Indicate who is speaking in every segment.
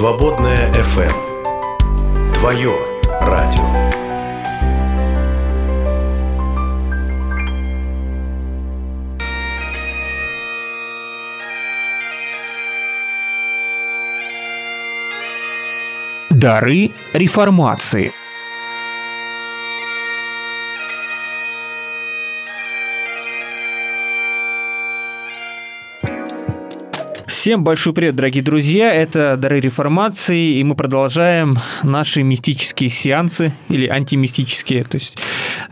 Speaker 1: Свободная FM. Твое радио.
Speaker 2: Дары реформации. Всем большой привет, дорогие друзья! Это «Дары реформации», и мы продолжаем наши мистические сеансы, или антимистические, то есть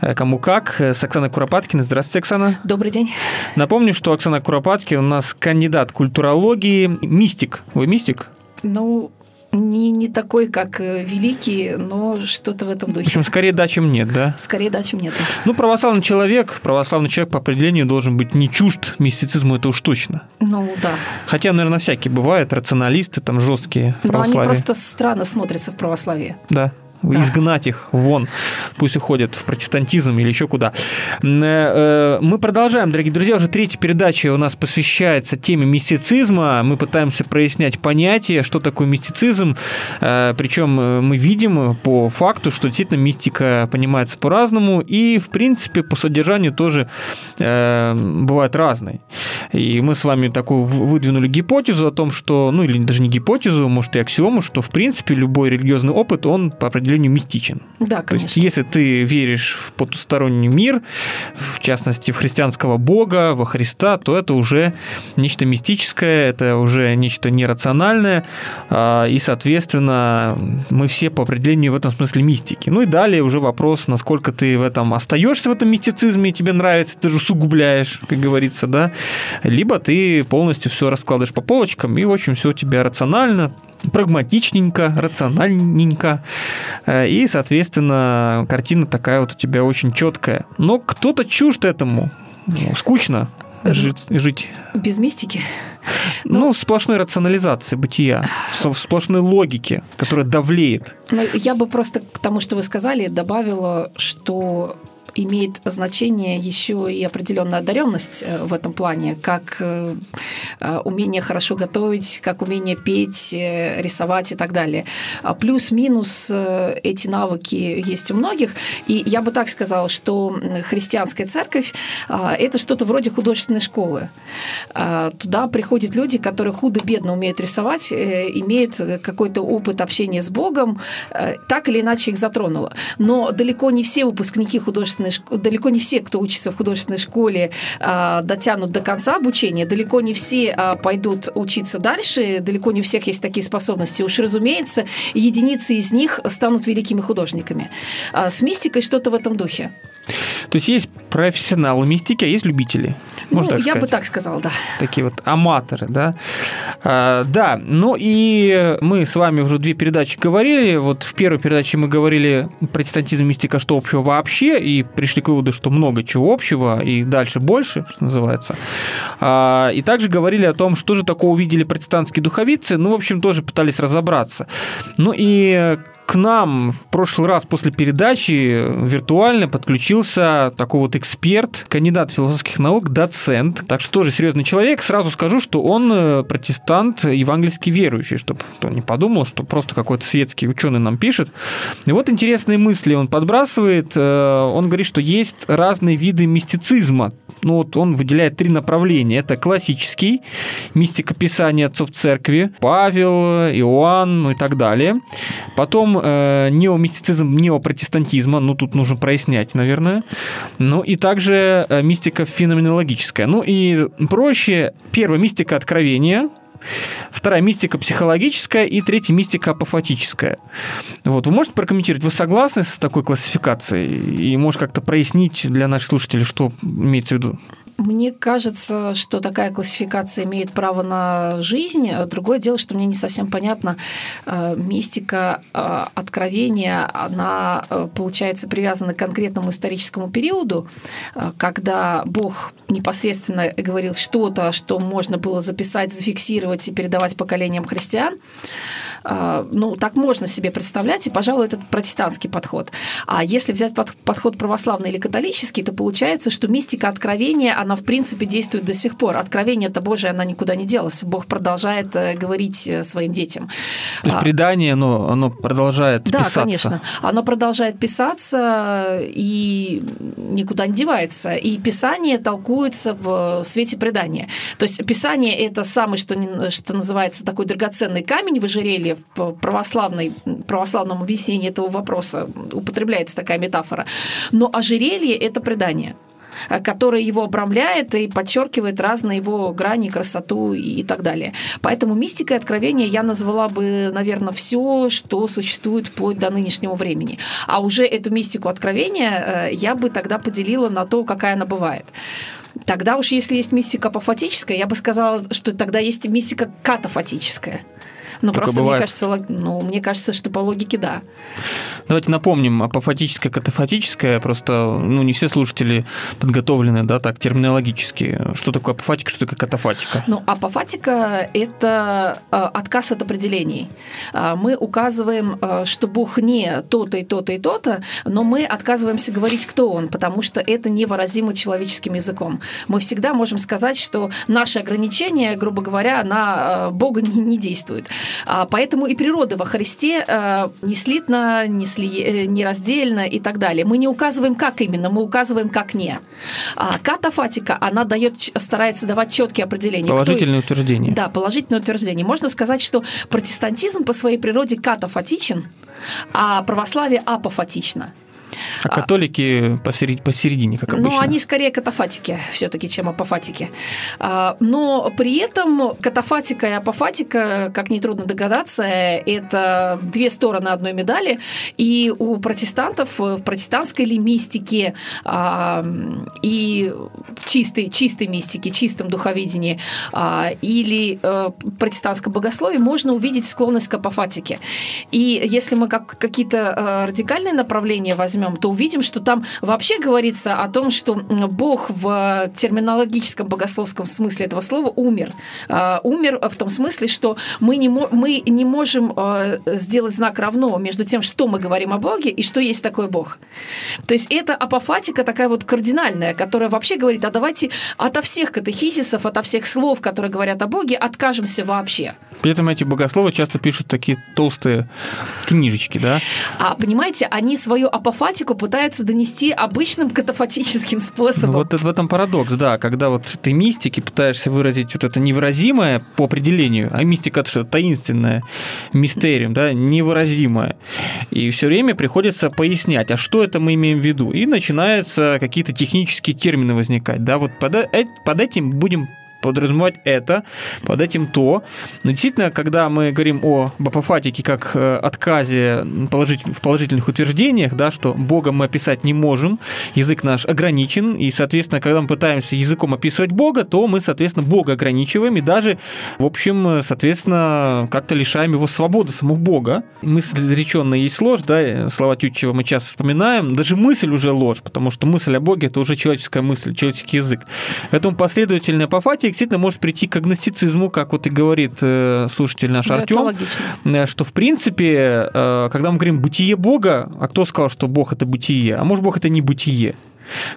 Speaker 2: э, кому как, с Оксаной Куропаткиной. Здравствуйте, Оксана.
Speaker 3: Добрый день.
Speaker 2: Напомню, что Оксана Куропаткина у нас кандидат культурологии, мистик. Вы мистик?
Speaker 3: Ну, не, не такой, как э, великий, но что-то в этом духе.
Speaker 2: В общем, скорее да, чем нет, да?
Speaker 3: Скорее да, чем нет. Да.
Speaker 2: Ну, православный человек, православный человек по определению должен быть не чужд мистицизму, это уж точно.
Speaker 3: Ну, да.
Speaker 2: Хотя, наверное, всякие бывают, рационалисты там жесткие
Speaker 3: Но они просто странно смотрятся в православии.
Speaker 2: Да да. изгнать их вон, пусть уходят в протестантизм или еще куда. Э, э, мы продолжаем, дорогие друзья, уже третья передача у нас посвящается теме мистицизма. Мы пытаемся прояснять понятие, что такое мистицизм. Э, Причем мы видим по факту, что действительно мистика понимается по-разному и, в принципе, по содержанию тоже бывает разной. И мы с вами такую выдвинули гипотезу о том, что, ну или даже не гипотезу, может и аксиому, что, в принципе, любой религиозный опыт, он по определению определению мистичен.
Speaker 3: Да, конечно.
Speaker 2: То есть, если ты веришь в потусторонний мир, в частности, в христианского Бога, во Христа, то это уже нечто мистическое, это уже нечто нерациональное, а, и, соответственно, мы все по определению в этом смысле мистики. Ну и далее уже вопрос, насколько ты в этом остаешься в этом мистицизме, тебе нравится, ты же усугубляешь, как говорится, да, либо ты полностью все раскладываешь по полочкам, и, в общем, все у тебя рационально, прагматичненько, рациональненько. Э, и, соответственно, картина такая вот у тебя очень четкая. Но кто-то чужд этому. Ну, скучно жить, жить.
Speaker 3: Без мистики?
Speaker 2: Ну, ну, в сплошной рационализации бытия, в сплошной логике, которая давлеет.
Speaker 3: Ну, я бы просто к тому, что вы сказали, добавила, что имеет значение еще и определенная одаренность э, в этом плане, как э, э, умение хорошо готовить, как умение петь, рисовать и так далее. А плюс-минус эти навыки есть у многих. И я бы так сказала, что христианская церковь – это что-то вроде художественной школы. Туда приходят люди, которые худо-бедно умеют рисовать, имеют какой-то опыт общения с Богом, так или иначе их затронуло. Но далеко не все выпускники художественной художественной школе, далеко не все, кто учится в художественной школе, а, дотянут до конца обучения, далеко не все а, пойдут учиться дальше, далеко не у всех есть такие способности. Уж разумеется, единицы из них станут великими художниками. А, с мистикой что-то в этом духе.
Speaker 2: То есть есть профессионалы мистики, а есть любители.
Speaker 3: Можно ну, так я сказать. бы так сказал, да.
Speaker 2: Такие вот аматоры, да. А, да, ну и мы с вами уже две передачи говорили. Вот в первой передаче мы говорили протестантизм, мистика, что общего вообще, и пришли к выводу, что много чего общего, и дальше больше, что называется. А, и также говорили о том, что же такого увидели протестантские духовицы. Ну, в общем, тоже пытались разобраться. Ну и к нам в прошлый раз после передачи виртуально подключился такой вот эксперт, кандидат философских наук, доцент. Так что тоже серьезный человек. Сразу скажу, что он э, протестант, евангельский верующий, чтобы кто не подумал, что просто какой-то светский ученый нам пишет. И вот интересные мысли он подбрасывает. Э, он говорит, что есть разные виды мистицизма ну вот он выделяет три направления. Это классический, мистика Писания отцов церкви, Павел, Иоанн, ну и так далее. Потом э, неомистицизм, неопротестантизма, ну тут нужно прояснять, наверное. Ну и также э, мистика феноменологическая. Ну и проще, первая мистика откровения, Вторая мистика психологическая и третья мистика апофатическая. Вот, вы можете прокомментировать, вы согласны с такой классификацией? И может как-то прояснить для наших слушателей, что имеется в виду?
Speaker 3: Мне кажется, что такая классификация имеет право на жизнь. Другое дело, что мне не совсем понятно, э, мистика э, откровения, она, э, получается, привязана к конкретному историческому периоду, когда Бог непосредственно говорил что-то, что можно было записать, зафиксировать и передавать поколениям христиан. Ну, так можно себе представлять, и, пожалуй, это протестантский подход. А если взять подход православный или католический, то получается, что мистика откровения, она, в принципе, действует до сих пор. Откровение это Божие, она никуда не делась. Бог продолжает э, говорить э, своим детям.
Speaker 2: То есть а, предание, оно, оно продолжает
Speaker 3: да,
Speaker 2: писаться?
Speaker 3: Да, конечно. Оно продолжает писаться и никуда не девается. И Писание толкуется в свете предания. То есть Писание – это самый, что, что называется, такой драгоценный камень в ожерелье в православной, православном объяснении этого вопроса употребляется такая метафора. Но ожерелье – это предание которое его обрамляет и подчеркивает разные его грани, красоту и так далее. Поэтому мистика и откровение я назвала бы, наверное, все, что существует вплоть до нынешнего времени. А уже эту мистику откровения э, я бы тогда поделила на то, какая она бывает. Тогда уж если есть мистика апофатическая, я бы сказала, что тогда есть мистика катафатическая. Ну, просто бывает. мне кажется, ну, мне кажется, что по логике да.
Speaker 2: Давайте напомним, апофатическое, катафатическое, просто, ну, не все слушатели подготовлены, да, так, терминологически. Что такое апофатика, что такое катафатика?
Speaker 3: Ну, апофатика – это э, отказ от определений. А, мы указываем, э, что Бог не то-то и то-то и то-то, но мы отказываемся говорить, кто Он, потому что это невыразимо человеческим языком. Мы всегда можем сказать, что наши ограничения, грубо говоря, на э, Бога не действуют. А, поэтому и природа во Христе э, не слитна, не, сли, э, не раздельна и так далее. Мы не указываем, как именно, мы указываем, как не. А катафатика, она дает, старается давать четкие определения.
Speaker 2: Положительное Кто... утверждение.
Speaker 3: Да, положительное утверждение. Можно сказать, что протестантизм по своей природе катафатичен, а православие апофатично.
Speaker 2: А католики посередине, посередине, как обычно?
Speaker 3: Ну, они скорее катафатики все-таки, чем апофатики. А, но при этом катафатика и апофатика, как нетрудно догадаться, это две стороны одной медали. И у протестантов в протестантской ли мистике а, и чистой, чистой мистике, чистом духовидении а, или э, протестантском богословии можно увидеть склонность к апофатике. И если мы как, какие-то э, радикальные направления возьмем, то увидим, что там вообще говорится о том, что Бог в терминологическом богословском смысле этого слова умер. А, умер в том смысле, что мы не, мы не можем а, сделать знак равно между тем, что мы говорим о Боге и что есть такой Бог. То есть это апофатика такая вот кардинальная, которая вообще говорит, а давайте ото всех катехизисов, ото всех слов, которые говорят о Боге, откажемся вообще.
Speaker 2: При этом эти богословы часто пишут такие толстые книжечки, да?
Speaker 3: А понимаете, они свою апофатику пытаются донести обычным катафатическим способом.
Speaker 2: Ну, вот в этом парадокс, да, когда вот ты мистики пытаешься выразить вот это невыразимое по определению, а мистика это что-то таинственное, мистериум, да, невыразимое. И все время приходится пояснять, а что это мы имеем в виду. И начинаются какие-то технические термины возникать, да, вот под, э, под этим будем подразумевать это, под этим то. Но действительно, когда мы говорим о бафофатике как э, отказе в положительных утверждениях, да, что Бога мы описать не можем, язык наш ограничен, и, соответственно, когда мы пытаемся языком описывать Бога, то мы, соответственно, Бога ограничиваем, и даже, в общем, соответственно, как-то лишаем его свободы самого Бога. Мысль изреченная есть ложь, да, слова Тютчева мы часто вспоминаем, даже мысль уже ложь, потому что мысль о Боге – это уже человеческая мысль, человеческий язык. Поэтому последовательная апофатия человек действительно может прийти к агностицизму, как вот и говорит э, слушатель наш да, Артем, э, что в принципе, э, когда мы говорим бытие Бога, а кто сказал, что Бог это бытие? А может Бог это не бытие?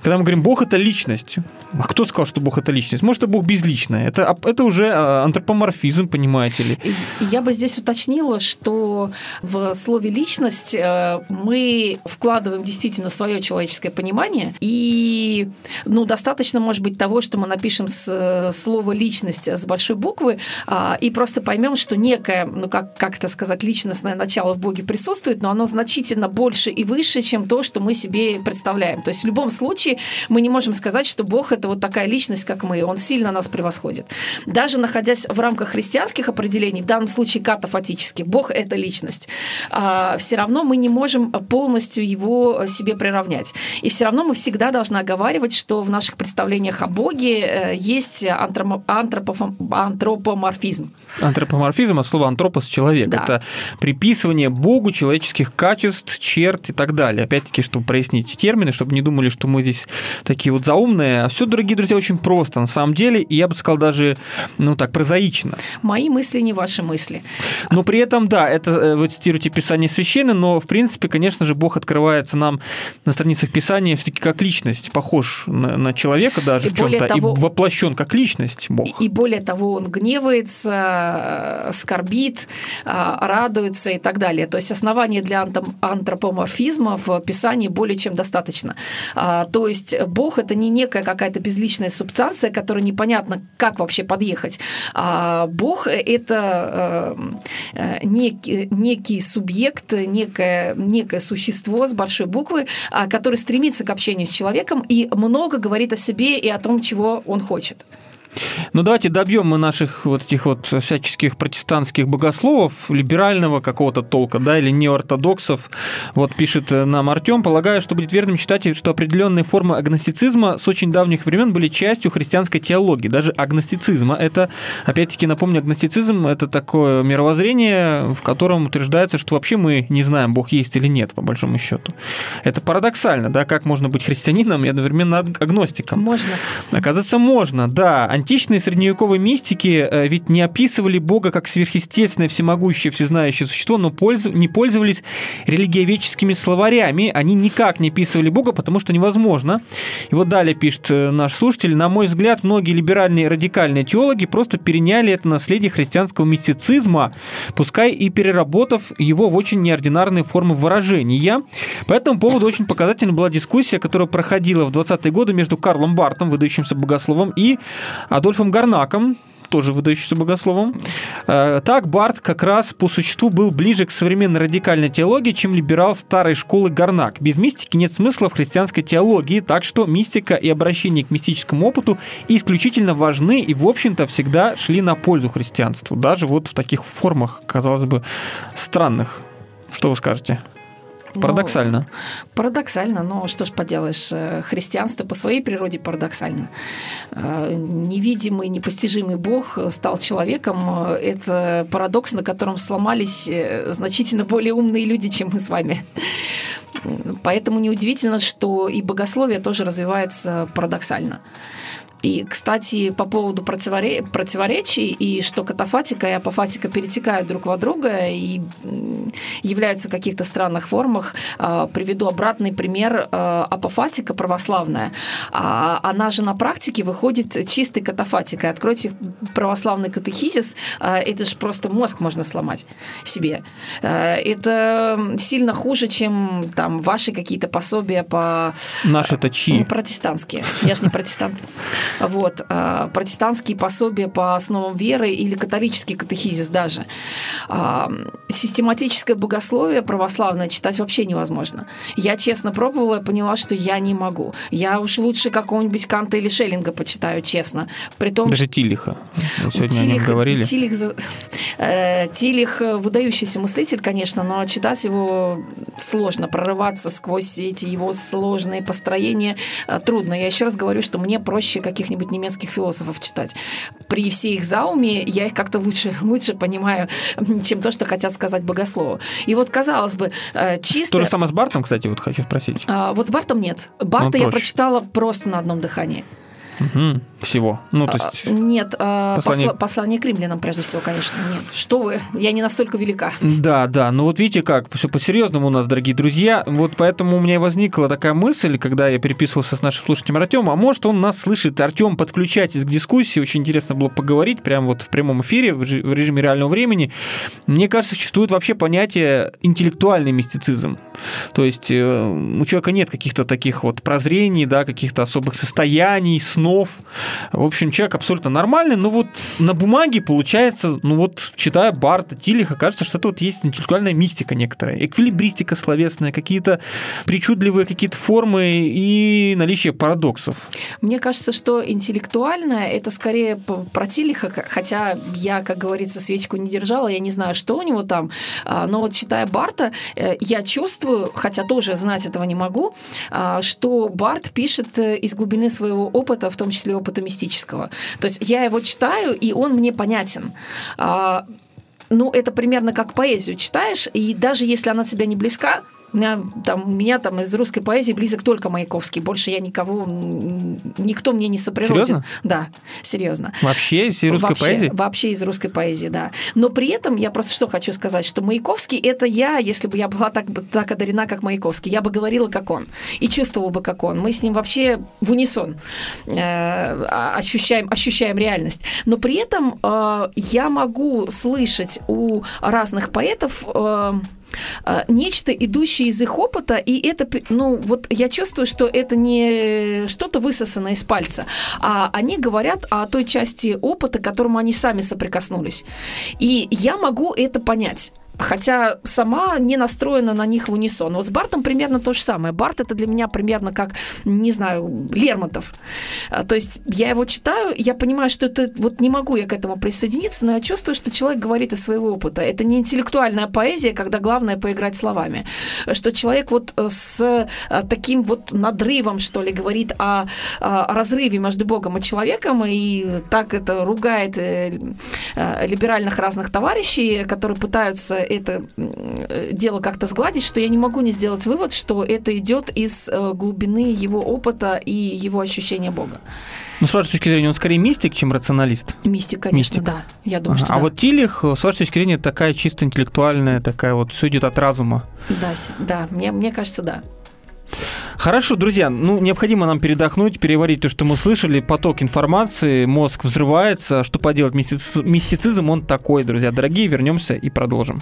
Speaker 2: Когда мы говорим, Бог это личность. А кто сказал, что Бог это личность? Может, это Бог безличная. Это, это уже а, антропоморфизм, понимаете ли.
Speaker 3: Я бы здесь уточнила, что в слове личность э, мы вкладываем действительно свое человеческое понимание. И ну, достаточно, может быть, того, что мы напишем с, слово личность с большой буквы а, и просто поймем, что некое, ну как, как это сказать, личностное начало в Боге присутствует, но оно значительно больше и выше, чем то, что мы себе представляем. То есть в любом случае случае мы не можем сказать, что Бог это вот такая личность, как мы, он сильно нас превосходит. Даже находясь в рамках христианских определений, в данном случае катафатических, Бог это личность, а, все равно мы не можем полностью его себе приравнять. И все равно мы всегда должны оговаривать, что в наших представлениях о Боге э, есть антропоморфизм.
Speaker 2: Антропоморфизм от слова антропос человек. Да. Это приписывание Богу человеческих качеств, черт и так далее. Опять-таки, чтобы прояснить термины, чтобы не думали, что мы здесь такие вот заумные. А все, дорогие друзья, очень просто на самом деле, и я бы сказал даже, ну так, прозаично.
Speaker 3: Мои мысли не ваши мысли.
Speaker 2: Но при этом, да, это э, вы цитируете Писание священное, но, в принципе, конечно же, Бог открывается нам на страницах Писания все-таки как личность, похож на, на человека даже и в чем-то, того, и воплощен как личность Бог.
Speaker 3: И, и более того, он гневается, э, скорбит, э, радуется и так далее. То есть основания для антропоморфизма в Писании более чем достаточно. А, то есть Бог это не некая какая-то безличная субстанция, которая непонятно, как вообще подъехать. А Бог это некий, некий субъект, некое, некое существо с большой буквы, а, который стремится к общению с человеком и много говорит о себе и о том, чего он хочет.
Speaker 2: Ну, давайте добьем мы наших вот этих вот всяческих протестантских богословов, либерального какого-то толка, да, или неортодоксов. Вот пишет нам Артем, полагаю, что будет верным считать, что определенные формы агностицизма с очень давних времен были частью христианской теологии, даже агностицизма. Это, опять-таки, напомню, агностицизм – это такое мировоззрение, в котором утверждается, что вообще мы не знаем, Бог есть или нет, по большому счету. Это парадоксально, да, как можно быть христианином и одновременно агностиком.
Speaker 3: Можно.
Speaker 2: Оказывается, можно, да античные средневековые мистики э, ведь не описывали Бога как сверхъестественное, всемогущее, всезнающее существо, но не пользовались религиоведческими словарями. Они никак не описывали Бога, потому что невозможно. И вот далее пишет э, наш слушатель, на мой взгляд, многие либеральные радикальные теологи просто переняли это наследие христианского мистицизма, пускай и переработав его в очень неординарные формы выражения. По этому поводу очень показательна была дискуссия, которая проходила в 20-е годы между Карлом Бартом, выдающимся богословом, и Адольфом Гарнаком, тоже выдающимся богословом. Э, так Барт как раз по существу был ближе к современной радикальной теологии, чем либерал старой школы Гарнак. Без мистики нет смысла в христианской теологии, так что мистика и обращение к мистическому опыту исключительно важны и, в общем-то, всегда шли на пользу христианству, даже вот в таких формах, казалось бы, странных. Что вы скажете? Парадоксально. Ну,
Speaker 3: парадоксально, но что ж поделаешь, э, христианство по своей природе парадоксально. Э, невидимый, непостижимый Бог стал человеком. Это парадокс, на котором сломались э, значительно более умные люди, чем мы с вами. Поэтому неудивительно, что и богословие тоже развивается парадоксально. И, кстати, по поводу противоречий, и что катафатика и апофатика перетекают друг во друга и являются в каких-то странных формах, а, приведу обратный пример. А, апофатика православная, а, она же на практике выходит чистой катафатикой. Откройте православный катехизис, это же просто мозг можно сломать себе. Это сильно хуже, чем там ваши какие-то пособия по...
Speaker 2: Наши-то чьи?
Speaker 3: Протестантские. Я же не протестант. Вот, а, протестантские пособия по основам веры или католический катехизис даже. А, систематическое богословие православное читать вообще невозможно. Я честно пробовала и поняла, что я не могу. Я уж лучше какого-нибудь Канта или Шеллинга почитаю, честно.
Speaker 2: При том, даже Тилиха. сегодня Тилих, говорили.
Speaker 3: Тилих, э, Тилих выдающийся мыслитель, конечно, но читать его сложно, прорываться сквозь эти его сложные построения э, трудно. Я еще раз говорю, что мне проще каких каких-нибудь немецких философов читать. При всей их зауме я их как-то лучше, лучше понимаю, чем то, что хотят сказать богослову. И вот, казалось бы, э, чисто...
Speaker 2: То же самое с Бартом, кстати, вот хочу спросить.
Speaker 3: А, вот с Бартом нет. Барта я прочитала просто на одном дыхании.
Speaker 2: Угу, всего. Ну, то есть...
Speaker 3: А, нет, а, послание... Посла... послание к римлянам, прежде всего, конечно. Нет. Что вы, я не настолько велика.
Speaker 2: Да, да. Ну вот видите, как все по-серьезному у нас, дорогие друзья. Вот поэтому у меня и возникла такая мысль, когда я переписывался с нашим слушателем Артемом, а может он нас слышит. Артем, подключайтесь к дискуссии. Очень интересно было поговорить прямо вот в прямом эфире, в режиме реального времени. Мне кажется, существует вообще понятие интеллектуальный мистицизм. То есть э, у человека нет каких-то таких вот прозрений, да, каких-то особых состояний, снов. В общем, человек абсолютно нормальный, но вот на бумаге получается, ну вот, читая Барта, Тилиха, кажется, что это вот есть интеллектуальная мистика некоторая, эквилибристика словесная, какие-то причудливые какие-то формы и наличие парадоксов.
Speaker 3: Мне кажется, что интеллектуальное это скорее про Тилиха, хотя я, как говорится, свечку не держала, я не знаю, что у него там, а, но вот читая Барта, э, я чувствую, чувствую, хотя тоже знать этого не могу, а, что Барт пишет э, из глубины своего опыта, в том числе опыта мистического. То есть я его читаю, и он мне понятен а, ну, это примерно как поэзию читаешь, и даже если она тебе не близка, У меня там, у меня там из русской поэзии близок только Маяковский. Больше я никого, никто мне не соприроден.
Speaker 2: Серьезно?
Speaker 3: Да, серьезно.
Speaker 2: Вообще из русской
Speaker 3: вообще,
Speaker 2: поэзии?
Speaker 3: Вообще из русской поэзии, да. Но при этом я просто что хочу сказать, что Маяковский это я, если бы я была так, так одарена, как Маяковский, я бы говорила, как он, и чувствовала бы, как он. Мы с ним вообще в унисон э, ощущаем, ощущаем реальность. Но при этом э, я могу слышать у разных поэтов э, э, нечто, идущее из их опыта, и это, ну, вот я чувствую, что это не что-то высосанное из пальца, а они говорят о той части опыта, к которому они сами соприкоснулись. И я могу это понять хотя сама не настроена на них в унисон. Вот с Бартом примерно то же самое. Барт это для меня примерно как, не знаю, Лермонтов. А, то есть я его читаю, я понимаю, что это вот не могу я к этому присоединиться, но я чувствую, что человек говорит из своего опыта. Это не интеллектуальная поэзия, когда главное поиграть словами. Что человек вот с а, таким вот надрывом, что ли, говорит о, о разрыве между Богом и человеком, и так это ругает э, э, либеральных разных товарищей, которые пытаются это дело как-то сгладить, что я не могу не сделать вывод, что это идет из э, глубины его опыта и его ощущения Бога.
Speaker 2: Ну, с вашей точки зрения, он скорее мистик, чем рационалист?
Speaker 3: Мистик, конечно, мистик. да. Я думаю, ага. что
Speaker 2: А
Speaker 3: да.
Speaker 2: вот Тилих, с вашей точки зрения, такая чисто интеллектуальная, такая вот, все идет от разума.
Speaker 3: Да, да, мне, мне кажется, да.
Speaker 2: Хорошо, друзья, ну, необходимо нам передохнуть, переварить то, что мы слышали, поток информации, мозг взрывается, что поделать, мистицизм он такой, друзья, дорогие, вернемся и продолжим.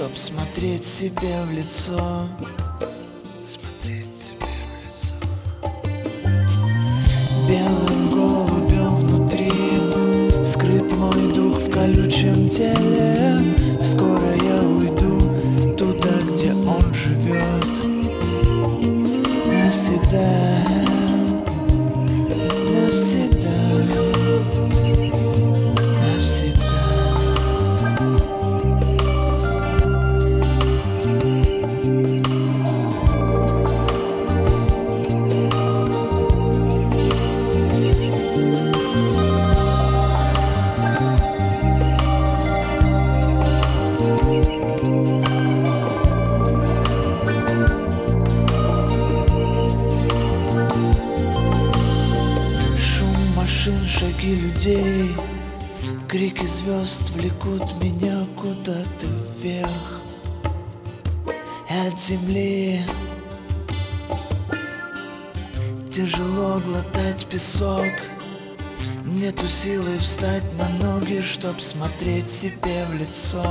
Speaker 4: Чтоб смотреть себе в лицо Тяжело глотать песок. Нету силы встать на ноги, чтоб смотреть себе в лицо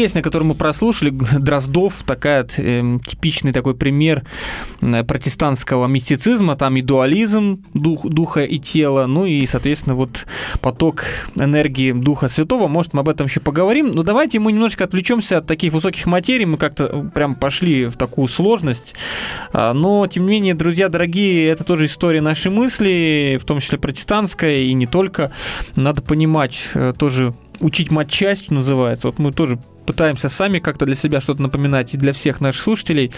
Speaker 2: песня, которую мы прослушали, Дроздов, такая э, типичный такой пример э, протестантского мистицизма, там и дуализм дух, духа и тела, ну и, соответственно, вот поток энергии Духа Святого, может, мы об этом еще поговорим, но давайте мы немножечко отвлечемся от таких высоких материй, мы как-то прям пошли в такую сложность, а, но, тем не менее, друзья дорогие, это тоже история нашей мысли, в том числе протестантская, и не только, надо понимать э, тоже учить матчасть, называется. Вот мы тоже пытаемся сами как-то для себя что-то напоминать и для всех наших слушателей.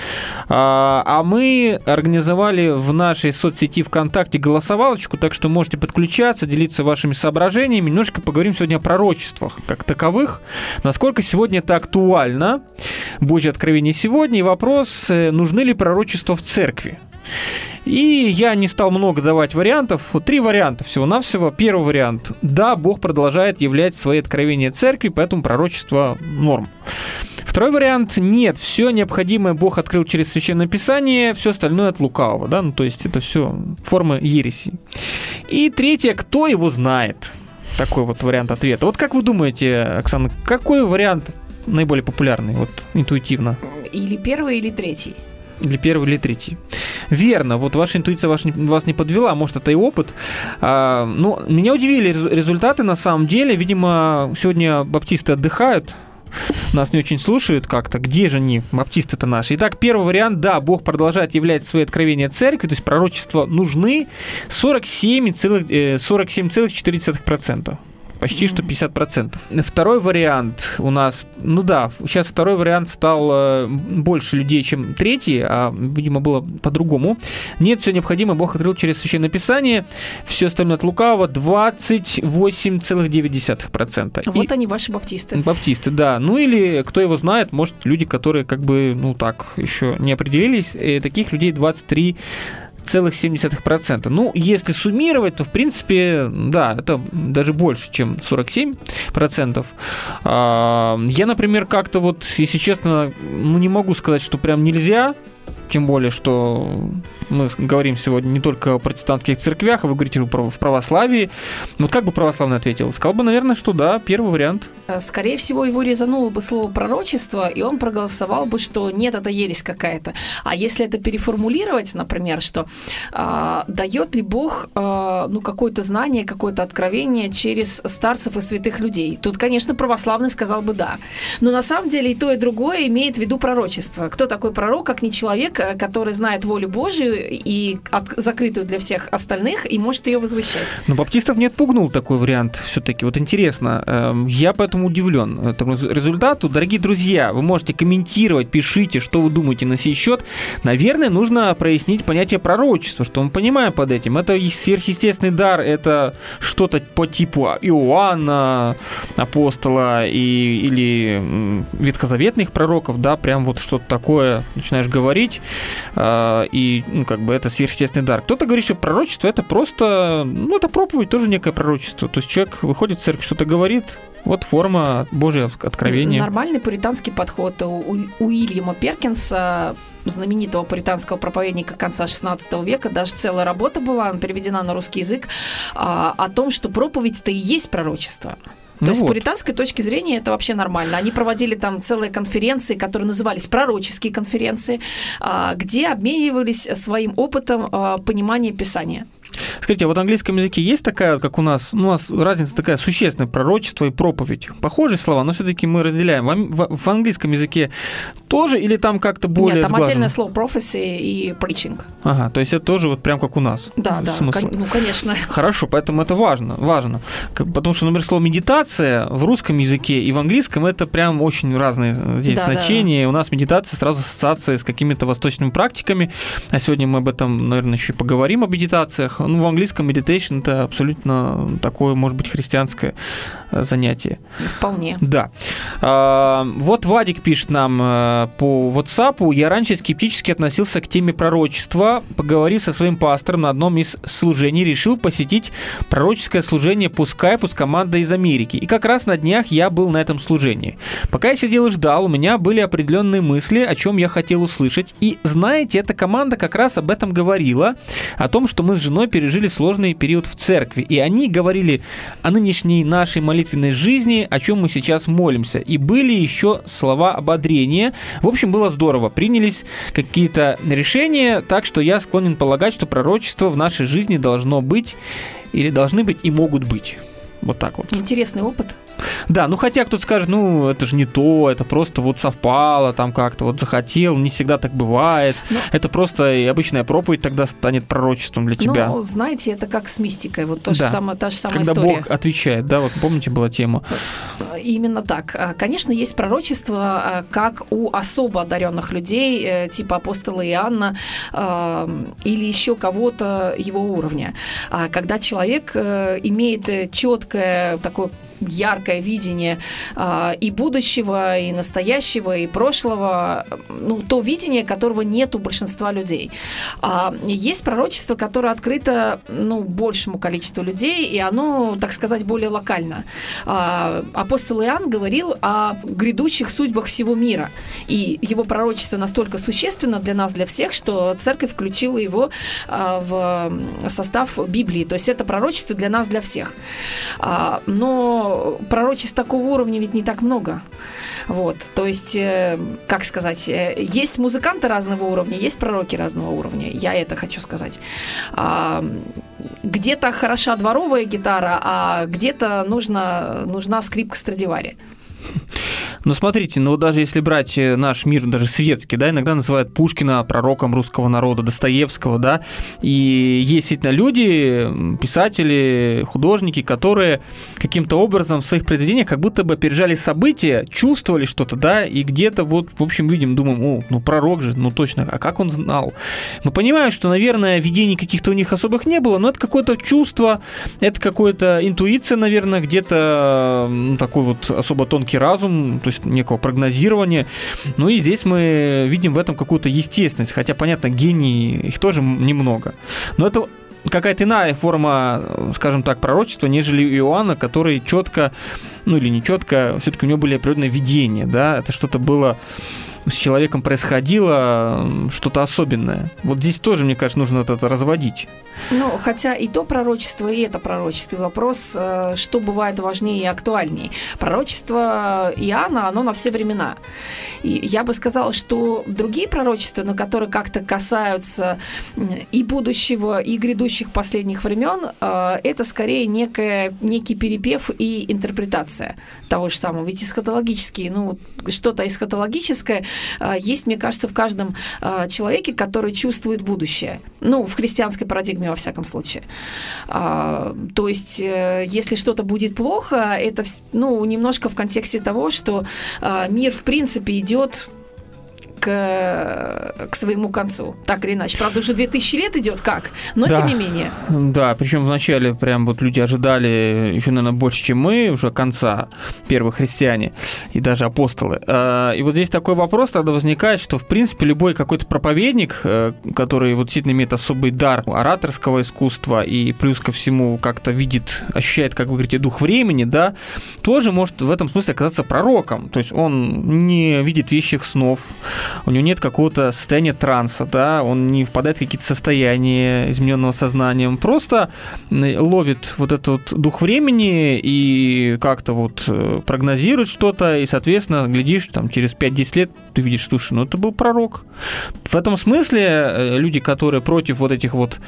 Speaker 2: А, а мы организовали в нашей соцсети ВКонтакте голосовалочку, так что можете подключаться, делиться вашими соображениями. Немножко поговорим сегодня о пророчествах как таковых. Насколько сегодня это актуально? Божье откровение сегодня. И вопрос, э, нужны ли пророчества в церкви? И я не стал много давать вариантов. Три варианта всего-навсего. Первый вариант. Да, Бог продолжает являть свои откровения церкви, поэтому пророчество норм. Второй вариант – нет, все необходимое Бог открыл через Священное Писание, все остальное от лукавого, да, ну то есть это все формы ереси. И третье – кто его знает? Такой вот вариант ответа. Вот как вы думаете, Оксана, какой вариант наиболее популярный, вот интуитивно?
Speaker 3: Или первый, или третий.
Speaker 2: Или первый, или третий. Верно, вот ваша интуиция ваш, вас не подвела, может, это и опыт. А, ну, меня удивили результаты на самом деле. Видимо, сегодня баптисты отдыхают, нас не очень слушают как-то. Где же они, баптисты-то наши? Итак, первый вариант, да, Бог продолжает являть свои откровения церкви, то есть пророчества нужны 47,4%. 47 почти что 50%. Второй вариант у нас, ну да, сейчас второй вариант стал э, больше людей, чем третий, а, видимо, было по-другому. Нет, все необходимо, Бог открыл через Священное Писание, все остальное от лукавого 28,9%.
Speaker 3: Вот И... они, ваши баптисты.
Speaker 2: Баптисты, да. Ну или, кто его знает, может, люди, которые как бы, ну так, еще не определились, и таких людей 23 целых 0,7%. Ну, если суммировать, то, в принципе, да, это даже больше, чем 47%. А, я, например, как-то вот, если честно, ну, не могу сказать, что прям нельзя, тем более, что мы говорим сегодня не только о протестантских церквях, а вы говорите в православии. Вот как бы православный ответил? Сказал бы, наверное, что да, первый вариант.
Speaker 3: Э, скорее всего, его резануло бы слово пророчество, и он проголосовал бы, что нет, это ересь какая-то. А если это переформулировать, например, что а, дает ли Бог а, ну, какое-то знание, какое-то откровение через старцев и святых людей? Тут, конечно, православный сказал бы да. Но на самом деле и то, и другое имеет в виду пророчество. Кто такой пророк, как не человек, Э, который знает волю Божию и от, закрытую для всех остальных, и может ее возвещать.
Speaker 2: Но баптистов не отпугнул такой вариант все-таки. Вот интересно, эм, я поэтому удивлен этому результату. Дорогие друзья, вы можете комментировать, пишите, что вы думаете на сей счет. Наверное, нужно прояснить понятие пророчества, что мы понимаем под этим. Это сверхъестественный дар, это что-то по типу Иоанна, апостола и, или ветхозаветных пророков, да, прям вот что-то такое начинаешь говорить, а, и, ну, как бы это сверхъестественный дар. Кто-то говорит, что пророчество это просто, ну, это проповедь, тоже некое пророчество. То есть человек выходит в церковь, что-то говорит, вот форма Божьего откровения.
Speaker 3: Нормальный пуританский подход. У Уильяма Перкинса знаменитого пуританского проповедника конца XVI века, даже целая работа была, она переведена на русский язык, а, о том, что проповедь-то и есть пророчество. То ну есть вот. с пуританской точки зрения это вообще нормально. Они проводили там целые конференции, которые назывались пророческие конференции, а, где обменивались своим опытом а, понимания Писания.
Speaker 2: Скажите, а вот в английском языке есть такая, как у нас, ну, у нас разница такая существенная, пророчество и проповедь. Похожие слова, но все-таки мы разделяем. В, в, в английском языке тоже или там как-то более
Speaker 3: Нет, там
Speaker 2: сглажено?
Speaker 3: отдельное слово prophecy и preaching.
Speaker 2: Ага, то есть это тоже вот прям как у нас.
Speaker 3: Да, да, кон- ну, конечно.
Speaker 2: Хорошо, поэтому это важно, важно. Потому что, например, слово медитация в русском языке и в английском это прям очень разные здесь да, значения. Да. У нас медитация сразу ассоциация с какими-то восточными практиками, а сегодня мы об этом, наверное, еще поговорим, о медитациях ну, в английском meditation это абсолютно такое, может быть, христианское э, занятие.
Speaker 3: Вполне.
Speaker 2: Да. А, вот Вадик пишет нам э, по WhatsApp. Я раньше скептически относился к теме пророчества. Поговорив со своим пастором на одном из служений, решил посетить пророческое служение по скайпу с командой из Америки. И как раз на днях я был на этом служении. Пока я сидел и ждал, у меня были определенные мысли, о чем я хотел услышать. И знаете, эта команда как раз об этом говорила, о том, что мы с женой пережили сложный период в церкви. И они говорили о нынешней нашей молитвенной жизни, о чем мы сейчас молимся. И были еще слова ободрения. В общем, было здорово. Принялись какие-то решения, так что я склонен полагать, что пророчество в нашей жизни должно быть или должны быть и могут быть. Вот так вот.
Speaker 3: Интересный опыт.
Speaker 2: Да, ну хотя кто-то скажет, ну это же не то, это просто вот совпало, там как-то вот захотел, не всегда так бывает. Но... Это просто и обычная проповедь тогда станет пророчеством для тебя.
Speaker 3: Ну, знаете, это как с мистикой, вот то да. же самое, та же самая
Speaker 2: Когда
Speaker 3: история.
Speaker 2: Бог отвечает, да, вот помните была тема?
Speaker 3: Именно так. А, конечно, есть пророчество, а, как у особо одаренных людей, э, типа апостола Иоанна а, или еще кого-то его уровня. Когда человек э, имеет четкое такое яркое видение э, и будущего, и настоящего, и прошлого, ну, то видение, которого нет у большинства людей. А есть пророчество, которое открыто ну, большему количеству людей, и оно, так сказать, более локально. А, апостол Иоанн говорил о грядущих судьбах всего мира, и его пророчество настолько существенно для нас, для всех, что церковь включила его а, в состав Библии, то есть это пророчество для нас, для всех. А, но пророчеств такого уровня ведь не так много. Вот, то есть, э, как сказать, э, есть музыканты разного уровня, есть пророки разного уровня, я это хочу сказать. А, где-то хороша дворовая гитара, а где-то нужна, нужна скрипка Страдивари.
Speaker 2: Ну, смотрите, ну, даже если брать э, наш мир, даже светский, да, иногда называют Пушкина пророком русского народа, Достоевского, да, и есть действительно люди, писатели, художники, которые каким-то образом в своих произведениях как будто бы опережали события, чувствовали что-то, да, и где-то вот, в общем, видим, думаем, о, ну, пророк же, ну, точно, а как он знал? Мы понимаем, что, наверное, видений каких-то у них особых не было, но это какое-то чувство, это какое-то интуиция, наверное, где-то ну, такой вот особо тонкий разум, то есть некого прогнозирования. Ну и здесь мы видим в этом какую-то естественность, хотя, понятно, гений их тоже немного. Но это какая-то иная форма, скажем так, пророчества, нежели у Иоанна, который четко, ну или не четко, все-таки у него были определенные видения, да, это что-то было с человеком происходило что-то особенное. Вот здесь тоже, мне кажется, нужно это разводить.
Speaker 3: Ну, хотя и то пророчество, и это пророчество. Вопрос, э, что бывает важнее и актуальнее. Пророчество Иоанна, оно на все времена. И я бы сказала, что другие пророчества, на которые как-то касаются и будущего, и грядущих последних времен, э, это скорее некая, некий перепев и интерпретация того же самого. Ведь эсхатологические, ну, что-то эсхатологическое есть, мне кажется, в каждом человеке, который чувствует будущее. Ну, в христианской парадигме во всяком случае. А, то есть, э, если что-то будет плохо, это ну, немножко в контексте того, что а, мир, в принципе, идет к, к своему концу, так или иначе. Правда, уже 2000 лет идет как, но да. тем не менее.
Speaker 2: Да, причем вначале прям вот люди ожидали еще, наверное, больше, чем мы, уже конца, первые христиане и даже апостолы. А, и вот здесь такой вопрос тогда возникает, что, в принципе, любой какой-то проповедник, э, который вот действительно имеет особый дар ораторского искусства и плюс ко всему как-то видит, ощущает, как вы говорите, дух времени, да, тоже может в этом смысле оказаться пророком. То есть он не видит вещих снов, у него нет какого-то состояния транса, да, он не впадает в какие-то состояния измененного сознания, он просто ловит вот этот дух времени и как-то вот э, прогнозирует что-то, и, соответственно, глядишь, там, через 5-10 лет ты видишь, слушай, ну это был пророк. В этом смысле э, люди, которые против вот этих вот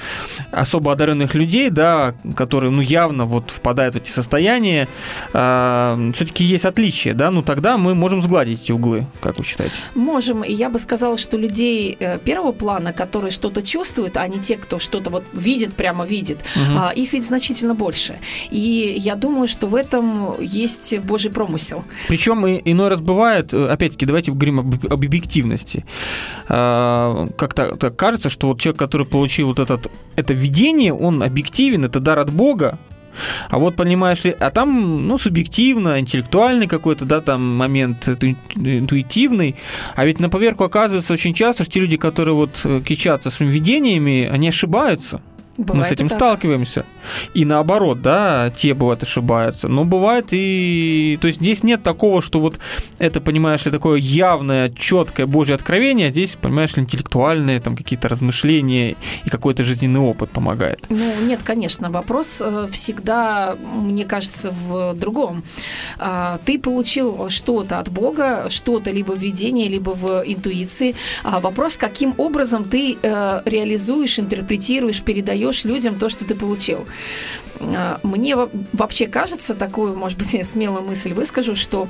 Speaker 2: особо одаренных людей, да, которые, ну, явно вот впадают в эти состояния, э, все-таки есть отличия, да, ну тогда мы можем сгладить эти углы, как вы считаете?
Speaker 3: Можем, я бы сказала, что людей э, первого плана, которые что-то чувствуют, а не те, кто что-то вот видит, прямо видит, угу. их ведь значительно больше. И я думаю, что в этом есть Божий промысел.
Speaker 2: Причем иной раз бывает, э, опять-таки, давайте говорим об, об объективности. А, как-то кажется, что вот человек, который получил вот этот, это видение, он объективен, это дар от Бога, а вот понимаешь ли, а там, ну, субъективно, интеллектуальный какой-то, да, там момент интуитивный, а ведь на поверку оказывается очень часто, что те люди, которые вот э, кичатся своими видениями, они ошибаются.
Speaker 3: Бывает
Speaker 2: Мы с этим
Speaker 3: и так.
Speaker 2: сталкиваемся. И наоборот, да, те бывают ошибаются. Но бывает и... То есть здесь нет такого, что вот это, понимаешь ли, такое явное, четкое Божье откровение, а здесь, понимаешь ли, интеллектуальные там какие-то размышления и какой-то жизненный опыт помогает.
Speaker 3: Ну, нет, конечно. Вопрос э, всегда, мне кажется, в другом. А, Ты получил что-то от Бога, что-то либо в видении, либо в интуиции. А Вопрос, каким образом ты э, реализуешь, интерпретируешь, передаешь людям то, что ты получил. А, Мне во- вообще кажется, такую, может быть, смелую мысль выскажу, что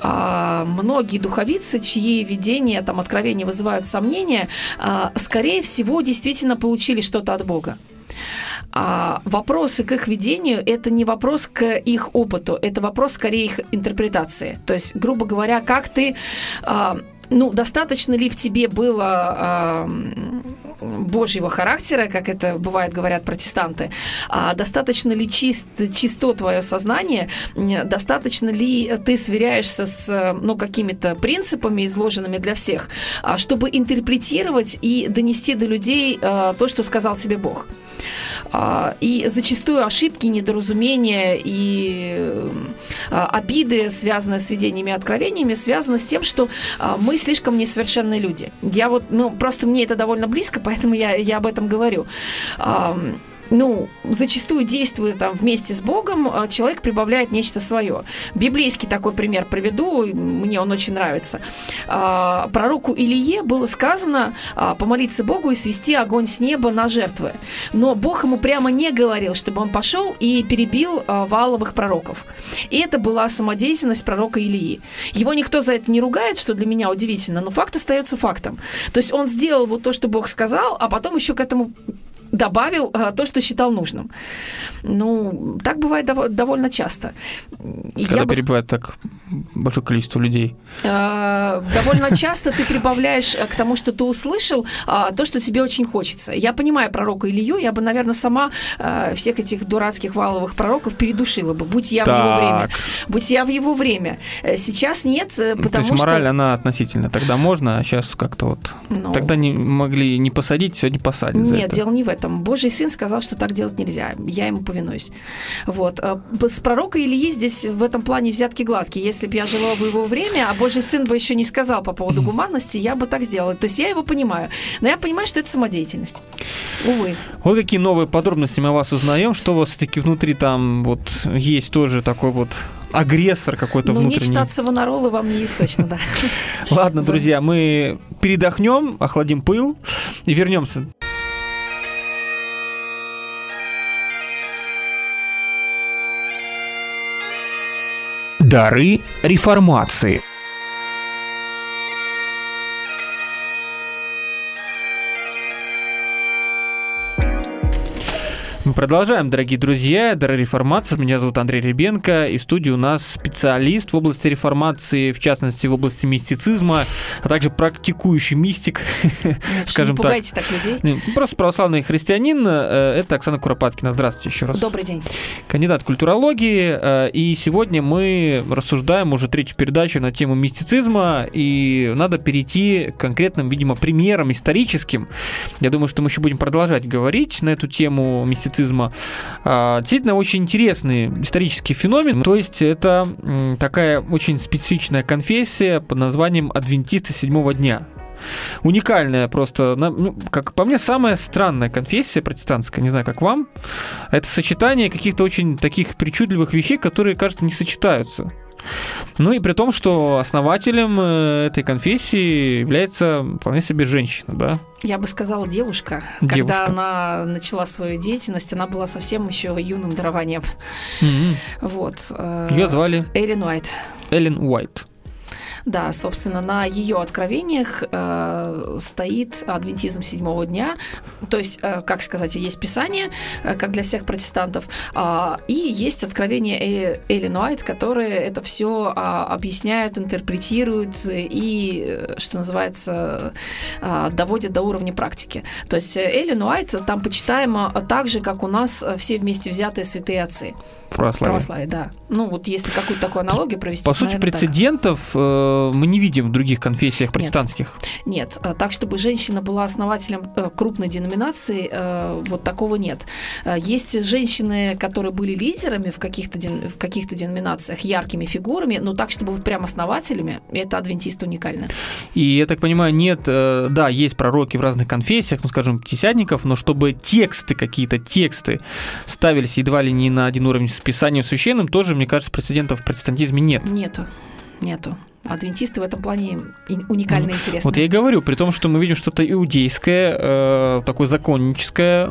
Speaker 3: а, многие духовицы, чьи видения, там, откровения вызывают сомнения, а, скорее всего, действительно получили что-то от Бога. А вопросы к их видению это не вопрос к их опыту, это вопрос скорее их интерпретации. То есть, грубо говоря, как ты ну, достаточно ли в тебе было м, Божьего характера, как это бывает говорят протестанты, а достаточно ли чист, чисто твое сознание, достаточно ли ты сверяешься с ну, какими-то принципами, изложенными для всех, а, чтобы интерпретировать и донести до людей а, то, что сказал себе Бог. А, И зачастую ошибки, недоразумения и а, обиды, связанные с видениями и откровениями, связаны с тем, что а, мы слишком несовершенные люди. Я вот, ну, просто мне это довольно близко, поэтому я, я об этом говорю. Ну, зачастую действуя там вместе с Богом, а, человек прибавляет нечто свое. Библейский такой пример приведу, мне он очень нравится. А, Пророку Илие было сказано а, помолиться Богу и свести огонь с неба на жертвы. Но Бог ему прямо не говорил, чтобы он пошел и перебил валовых пророков. И это была самодеятельность пророка Илии. Его никто за это не ругает, что для меня удивительно, но факт остается фактом. То есть он сделал вот то, что Бог сказал, а потом еще к этому добавил а, то, что считал нужным. Ну, так бывает дов- довольно часто. И
Speaker 2: Когда
Speaker 3: я бы
Speaker 2: перебивают так большое количество людей.
Speaker 3: Э, довольно часто ты прибавляешь э, к тому, что ты услышал, а, то, что тебе очень хочется. Я понимаю пророка Илью, я бы, наверное, сама э, всех этих дурацких валовых пророков передушила бы, будь я в его
Speaker 2: Так.
Speaker 3: время. Будь я в его время. Э, Сейчас нет,
Speaker 2: То
Speaker 3: потому
Speaker 2: есть мораль,
Speaker 3: что...
Speaker 2: она относительно. Тогда можно, а сейчас как-то вот...
Speaker 3: Ну,
Speaker 2: Тогда не могли не посадить, сегодня посадят
Speaker 3: Нет, дело не в этом. Божий сын сказал, что так делать нельзя. Я ему повинуюсь. Вот. А, С пророка Ильи здесь в этом плане взятки гладкие. Если бы я жила в его время, а Божий сын бы еще не сказал по поводу гуманности, я бы так сделала. То есть я его понимаю. Но я понимаю, что это самодеятельность. Увы.
Speaker 2: Вот какие новые подробности мы вас узнаем, что у вас все-таки внутри там вот есть тоже такой вот агрессор какой-то
Speaker 3: Ну, не
Speaker 2: внутренний.
Speaker 3: читать Савонаролы вам не есть точно, да.
Speaker 2: Ладно, друзья, мы передохнем, охладим пыл и вернемся.
Speaker 5: Дары реформации.
Speaker 2: Мы продолжаем, дорогие друзья. Дары реформации. Меня зовут Андрей Ребенко. И в студии у нас специалист в области реформации, в частности, в области мистицизма, а также практикующий мистик, скажем
Speaker 3: не
Speaker 2: так.
Speaker 3: пугайте так людей.
Speaker 2: Просто православный христианин. э, Это Оксана Куропаткина. Здравствуйте еще раз.
Speaker 3: Добрый день.
Speaker 2: Кандидат культурологии. э, И сегодня мы рассуждаем уже третью передачу на тему мистицизма. И надо перейти к конкретным, видимо, примерам историческим. Я думаю, что мы еще будем продолжать говорить на эту тему мистицизма. А, Действительно, очень интересный исторический феномен. То есть это такая очень специфичная конфессия под названием адвентисты седьмого дня. Уникальная просто, ну, как по мне, самая странная конфессия протестантская, не знаю, как вам, это сочетание каких-то очень таких причудливых вещей, которые, кажется, не сочетаются. Ну и при том, что основателем э, этой конфессии является вполне себе женщина, да?
Speaker 3: Я бы сказала девушка.
Speaker 2: Девушка.
Speaker 3: Когда она начала свою деятельность, она была совсем еще юным дарованием. Вот. э,
Speaker 2: Ее звали
Speaker 3: Эллен Уайт.
Speaker 2: Эллен Уайт.
Speaker 3: Да, собственно, на ее откровениях э, стоит адвентизм седьмого дня. То есть, э, как сказать, есть Писание, э, как для всех протестантов, а, и есть откровения Э- Эллен Уайт, которые это все объясняют, интерпретируют и, э, что называется, а, доводят до уровня практики. То есть э, Эллен Уайт там почитаема так же, как у нас э, все вместе взятые святые отцы.
Speaker 2: Православие.
Speaker 3: Православие, да. Ну, вот если какую-то такую аналогию провести.
Speaker 2: По сути,
Speaker 3: наверное, так.
Speaker 2: прецедентов э, э, мы не видим в других конфессиях протестантских.
Speaker 3: Нет, э, так, чтобы женщина была основателем э, крупной деноминации, э, вот такого нет. Э, Есть женщины, которые были лидерами в каких-то, в каких-то деноминациях, яркими фигурами, но так, чтобы вот прям основателями, это адвентисты уникально.
Speaker 2: И я так понимаю, нет, э, да, есть пророки в разных конфессиях, ну, скажем, пятидесятников, но чтобы тексты какие-то, тексты ставились едва ли не на один уровень с Писанием священным, тоже, мне кажется, прецедентов в протестантизме нет.
Speaker 3: Нету, нету. Адвентисты в этом плане уникально интересны.
Speaker 2: Вот я и говорю, при том, что мы видим что-то иудейское, э, такое законническое,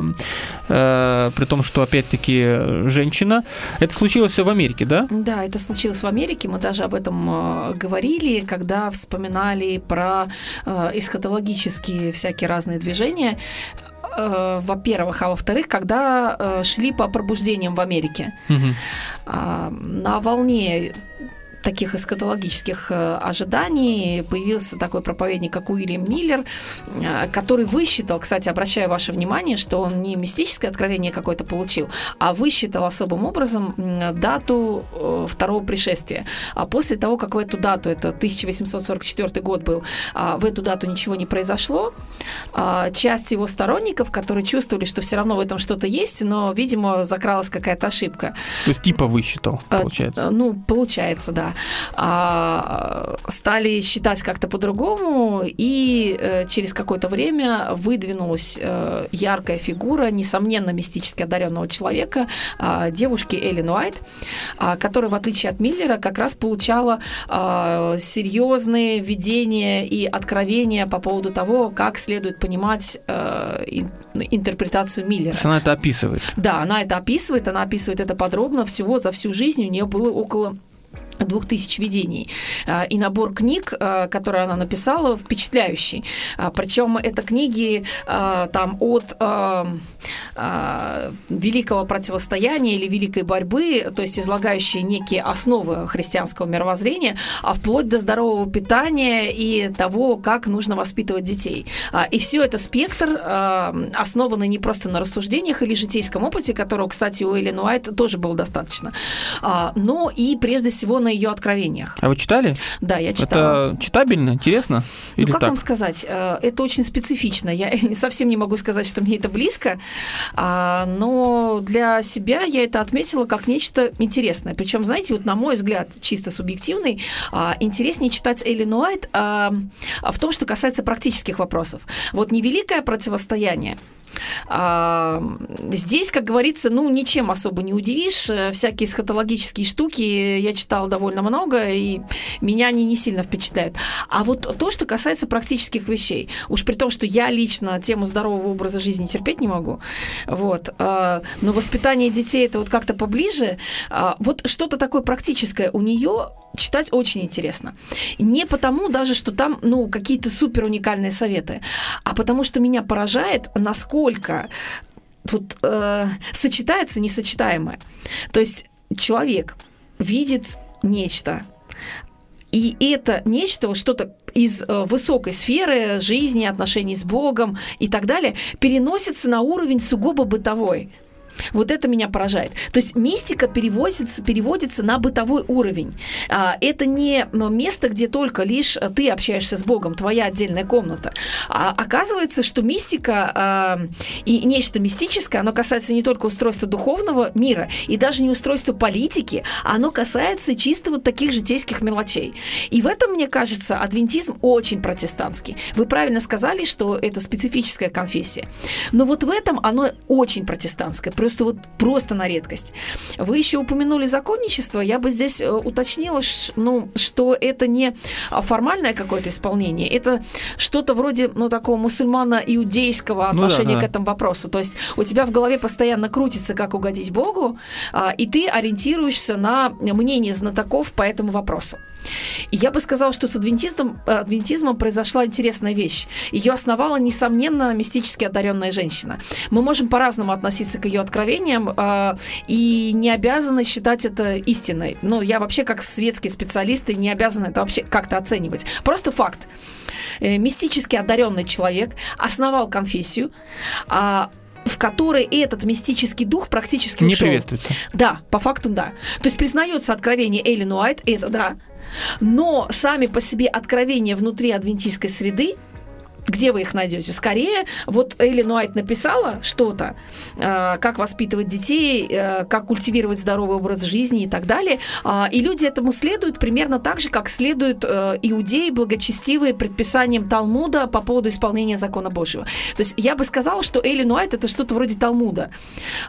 Speaker 2: э, при том, что, опять-таки, женщина. Это случилось все в Америке, да?
Speaker 3: Да, это случилось в Америке. Мы даже об этом э, говорили, когда вспоминали про э, эсхатологические всякие разные движения. Э, во-первых, а во-вторых, когда э, шли по пробуждениям в Америке. А, на волне таких эскатологических э, ожиданий появился такой проповедник, как Уильям Миллер, э, который высчитал, кстати, обращаю ваше внимание, что он не мистическое откровение какое-то получил, а высчитал особым образом дату э, второго пришествия. А после того, как в эту дату, это 1844 год был, а, в эту дату ничего не произошло, а, часть его сторонников, которые чувствовали, что все равно в этом что-то есть, но, видимо, закралась какая-то ошибка,
Speaker 2: То есть типа высчитал, получается.
Speaker 3: Ну, получается, да. А, стали считать как-то по-другому, и э, через какое-то время выдвинулась э, яркая фигура, несомненно, мистически одаренного человека, а, девушки Эллен Уайт, а, которая, в отличие от Миллера, как раз получала серьезные видения и откровения по поводу того, как следует понимать э, ин- интерпретацию Миллера.
Speaker 2: она это описывает.
Speaker 3: Да, она это описывает, она описывает это подробно. Всего за всю жизнь у нее было около двух тысяч видений. А, И набор книг, а, которые она написала, впечатляющий. А, Причем это книги там от великого противостояния или великой борьбы, то есть излагающие некие основы христианского мировоззрения, а вплоть до здорового питания и того, как нужно воспитывать детей. И все это спектр, основанный не просто на рассуждениях или житейском опыте, которого, кстати, у Эллен Уайт тоже было достаточно, но и прежде всего на ее откровениях.
Speaker 2: А вы читали?
Speaker 3: Да, я читала.
Speaker 2: Это читабельно, интересно?
Speaker 3: Ну,
Speaker 2: Или
Speaker 3: как
Speaker 2: так?
Speaker 3: вам сказать, э, это очень специфично. Я совсем не могу сказать, что мне это близко, а, но для себя я это отметила как нечто интересное. Причем, знаете, вот на мой взгляд, чисто субъективный, а, интереснее читать Эллен Уайт а в том, что касается практических вопросов. Вот невеликое противостояние, а, здесь, как говорится, ну, ничем особо не удивишь. Э, Всякие эсхатологические штуки я читала довольно много, и меня они не сильно впечатляют. А вот то, что касается практических вещей, уж при том, что я лично тему здорового образа жизни терпеть не могу, вот, а, но воспитание детей это вот как-то поближе, а, вот что-то такое практическое у нее читать очень интересно. Не потому даже, что там, ну, какие-то супер уникальные советы, а потому что меня поражает, насколько вот э, сочетается несочетаемое. То есть человек видит нечто, и это нечто, вот что-то из э, высокой сферы жизни, отношений с Богом и так далее, переносится на уровень сугубо бытовой. Вот это меня поражает. То есть мистика переводится, переводится на бытовой уровень. А, Это не место, где только лишь ты общаешься с Богом, твоя отдельная комната. А оказывается, что мистика а, и нечто мистическое, оно касается не только устройства духовного мира и даже не устройства политики, оно касается чисто вот таких житейских мелочей. И в этом, мне кажется, адвентизм очень протестантский. Вы правильно сказали, что это специфическая конфессия. Но вот в этом оно очень протестантское, просто вот просто на редкость. Вы еще упомянули законничество, я бы здесь э, уточнила, ну, что это не формальное какое-то исполнение, это что-то вроде, ну, такого мусульмано-иудейского
Speaker 2: Ну да,
Speaker 3: отношения
Speaker 2: да.
Speaker 3: к этому вопросу. То есть у тебя в голове постоянно крутится, как угодить Богу, а, и ты ориентируешься на мнение знатоков по этому вопросу. И я бы сказала, что с адвентизмом, э, адвентизмом произошла интересная вещь. Ее основала, несомненно, мистически одаренная женщина. Мы можем по-разному относиться к ее откровениям э, и не обязаны считать это истиной. Ну, я вообще как светский специалист и не обязана это вообще как-то оценивать. Просто факт. Э, мистически одаренный человек основал конфессию, а, в которой этот мистический дух практически
Speaker 2: Не
Speaker 3: ушел.
Speaker 2: приветствуется.
Speaker 3: Да, по факту да. То есть признается откровение Эллен Уайт, это да. Но сами по себе откровения внутри адвентистской среды где вы их найдете? Скорее, вот Эллен Уайт написала что-то, э, как воспитывать детей, э, как культивировать здоровый образ жизни и так далее, э, и люди этому следуют примерно так же, как следуют э, иудеи, благочестивые предписаниям Талмуда по поводу исполнения закона Божьего. То есть я бы сказала, что Эллен Уайт это что-то вроде Талмуда,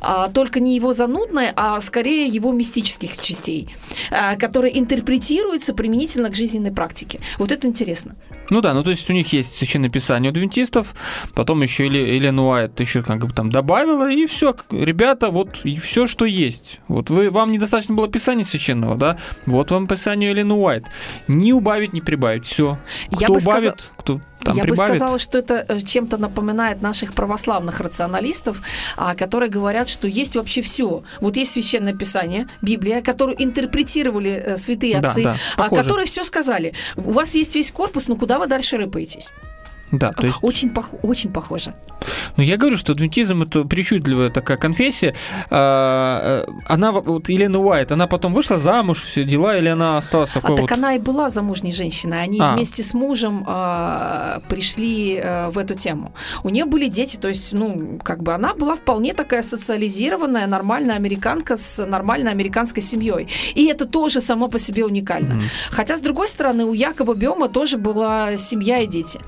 Speaker 3: э, только не его занудное, а скорее его мистических частей, э, которые интерпретируются применительно к жизненной практике. Вот это интересно.
Speaker 2: Ну да, ну то есть у них есть священное писание у адвентистов, потом еще Елена Уайт еще как бы там добавила, и все, ребята, вот и все, что есть. Вот вы, вам недостаточно было писания священного, да? Вот вам писание Елены Уайт. Не убавить, не прибавить, все. Кто
Speaker 3: Я бы
Speaker 2: убавит,
Speaker 3: сказал-
Speaker 2: кто там
Speaker 3: Я
Speaker 2: прибавит.
Speaker 3: бы сказала, что это э, чем-то напоминает наших православных рационалистов, а, которые говорят, что есть вообще все. Вот есть священное писание, Библия, которую интерпретировали э, святые
Speaker 2: Да,
Speaker 3: отцы,
Speaker 2: да,
Speaker 3: а,
Speaker 2: похоже.
Speaker 3: которые все сказали. У вас есть весь корпус, но куда вы дальше рыпаетесь?
Speaker 2: Да, то есть
Speaker 3: Очень, пох- очень похоже.
Speaker 2: Ну, я говорю, что адвентизм это причудливая такая конфессия. А, э, Она, вот Елена Уайт, она потом вышла замуж, все дела, или она осталась
Speaker 3: А
Speaker 2: такой
Speaker 3: так
Speaker 2: вот...
Speaker 3: она и была замужней женщиной. Они
Speaker 2: А.
Speaker 3: вместе с мужем а, пришли а, в эту тему. У нее были дети, то есть, ну, как бы она была вполне такая социализированная, нормальная американка с нормальной американской семьей. И это тоже само по себе уникально.
Speaker 2: Мгм.
Speaker 3: Хотя, с другой стороны, у Якоба Бема тоже была семья и дети.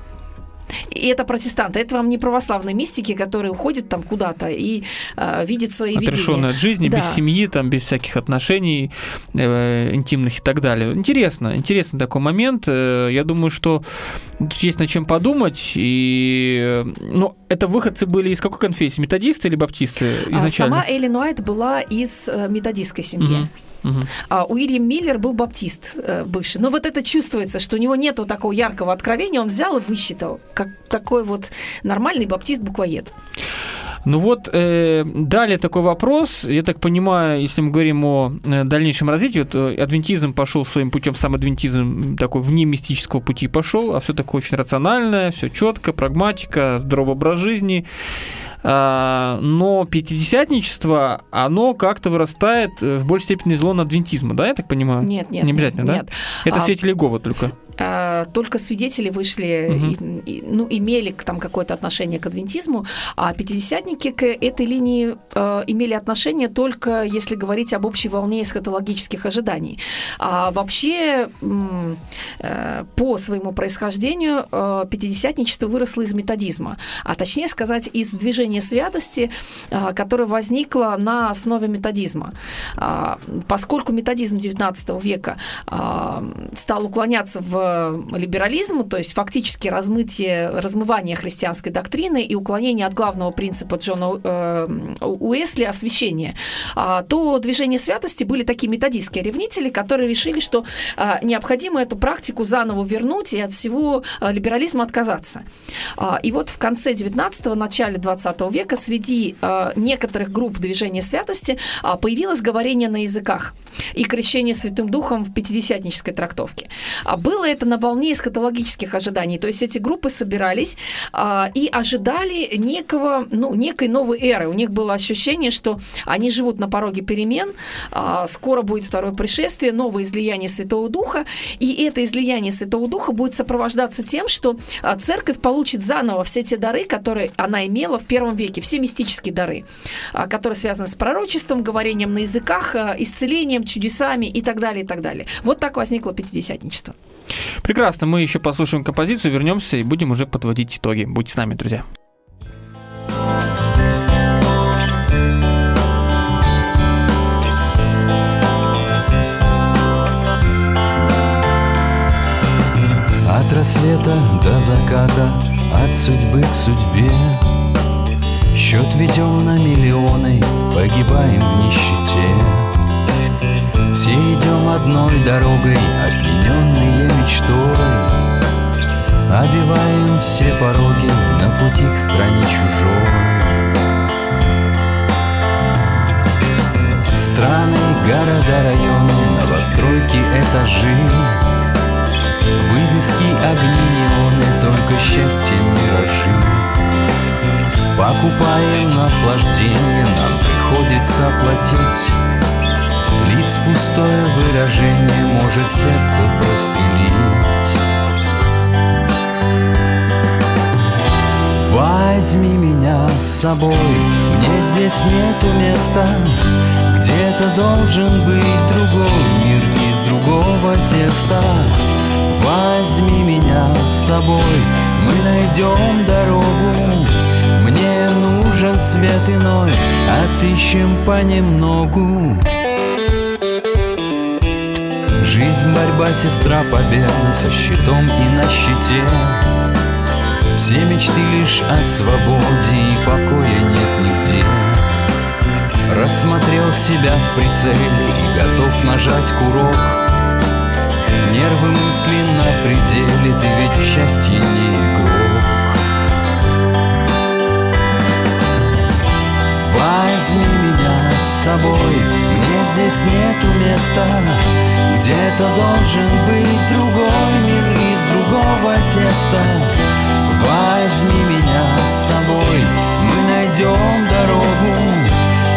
Speaker 3: И это протестанты, это вам не православные мистики, которые уходят там куда-то и а, видят свои
Speaker 2: Отрешенная
Speaker 3: видения.
Speaker 2: от жизни, без
Speaker 3: Да.
Speaker 2: семьи, там, без всяких отношений э, интимных и так далее. Интересно, интересный такой момент. Э, Я думаю, что тут есть над чем подумать. И, э, ну, это выходцы были из какой конфессии? Методисты или баптисты
Speaker 3: А
Speaker 2: изначально?
Speaker 3: Сама Эллен Уайт была из э, методистской семьи.
Speaker 2: Мгм, мгм.
Speaker 3: А Уильям Миллер был баптист э, бывший. Но вот это чувствуется, что у него нету такого яркого откровения. Он взял и высчитал, как такой вот нормальный баптист-буквоед.
Speaker 2: Ну вот, э, далее такой вопрос. Я так понимаю, если мы говорим о э, дальнейшем развитии, вот, э, адвентизм пошел своим путем, сам адвентизм такой вне мистического пути пошел, а все такое очень рациональное, все четко, прагматика, здоровый образ жизни. А, но пятидесятничество, оно как-то вырастает э, в большей степени из лона адвентизма, да, я так понимаю?
Speaker 3: Нет, нет.
Speaker 2: Не обязательно,
Speaker 3: нет,
Speaker 2: да?
Speaker 3: нет.
Speaker 2: Это
Speaker 3: А,
Speaker 2: свидетели Гова только.
Speaker 3: А, только свидетели вышли,
Speaker 2: Мгм.
Speaker 3: и- и, ну, имели там какое-то отношение к адвентизму, а пятидесятники к этой линии э, имели отношение только если говорить об общей волне эсхатологических ожиданий. А вообще э, по своему происхождению э, пятидесятничество выросло из методизма, а точнее сказать из движения святости, э, которое возникло на основе методизма. А, Поскольку методизм XIX века а, стал уклоняться в либерализм, то есть фактически размытие, размывание христианской доктрины и уклонение от главного принципа Джона э, Уэсли освящения, а, то движение святости были такие методистские ревнители, которые решили, что а, необходимо эту практику заново вернуть и от всего а, либерализма отказаться. А, И вот в конце 19-го, начале 20 века среди некоторых групп движения святости а, появилось говорение на языках и крещение Святым Духом в пятидесятнической трактовке. Было это на волне эсхатологических ожиданий. То есть эти группы собирались а, и ожидали некого, ну, некой новой эры. У них было ощущение, что они живут на пороге перемен, а, скоро будет второе пришествие, новое излияние Святого Духа, и это излияние Святого Духа будет сопровождаться тем, что а, церковь получит заново все те дары, которые она имела в первом веке, все мистические дары, а, которые связаны с пророчеством, говорением на языках, а, исцелением, чудесами и так далее, и так далее. Вот так возникло пятидесятничество.
Speaker 2: Прекрасно, мы еще послушаем композицию, вернемся и будем уже подводить итоги. Будьте с нами, друзья.
Speaker 5: От рассвета до заката, от судьбы к судьбе Счет ведем на миллионы, погибаем в нищете Все идем одной дорогой, опьяненные мечтой. Обиваем все пороги на пути к стране чужой. Страны, города, районы, новостройки, этажи. Вывески, огни, неоны, только счастье, миражи. Покупаем наслаждение, нам приходится платить Лиц пустое выражение может сердце прострелить. Возьми меня с собой, мне здесь нету места. Где-то должен быть другой мир из другого теста. Возьми меня с собой, мы найдем дорогу. Мне нужен свет иной, отыщем понемногу Жизнь, борьба, сестра, победа со щитом и на щите. Все мечты лишь о свободе и покоя нет нигде. Рассмотрел себя в прицеле и готов нажать курок. Нервы мысли на пределе, ты ведь в счастье не игрок. Возьми собой, мне здесь нету места Где-то должен быть другой мир из другого теста. Возьми меня с собой, мы найдем дорогу.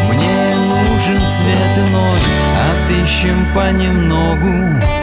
Speaker 5: Мне нужен свет иной, отыщем понемногу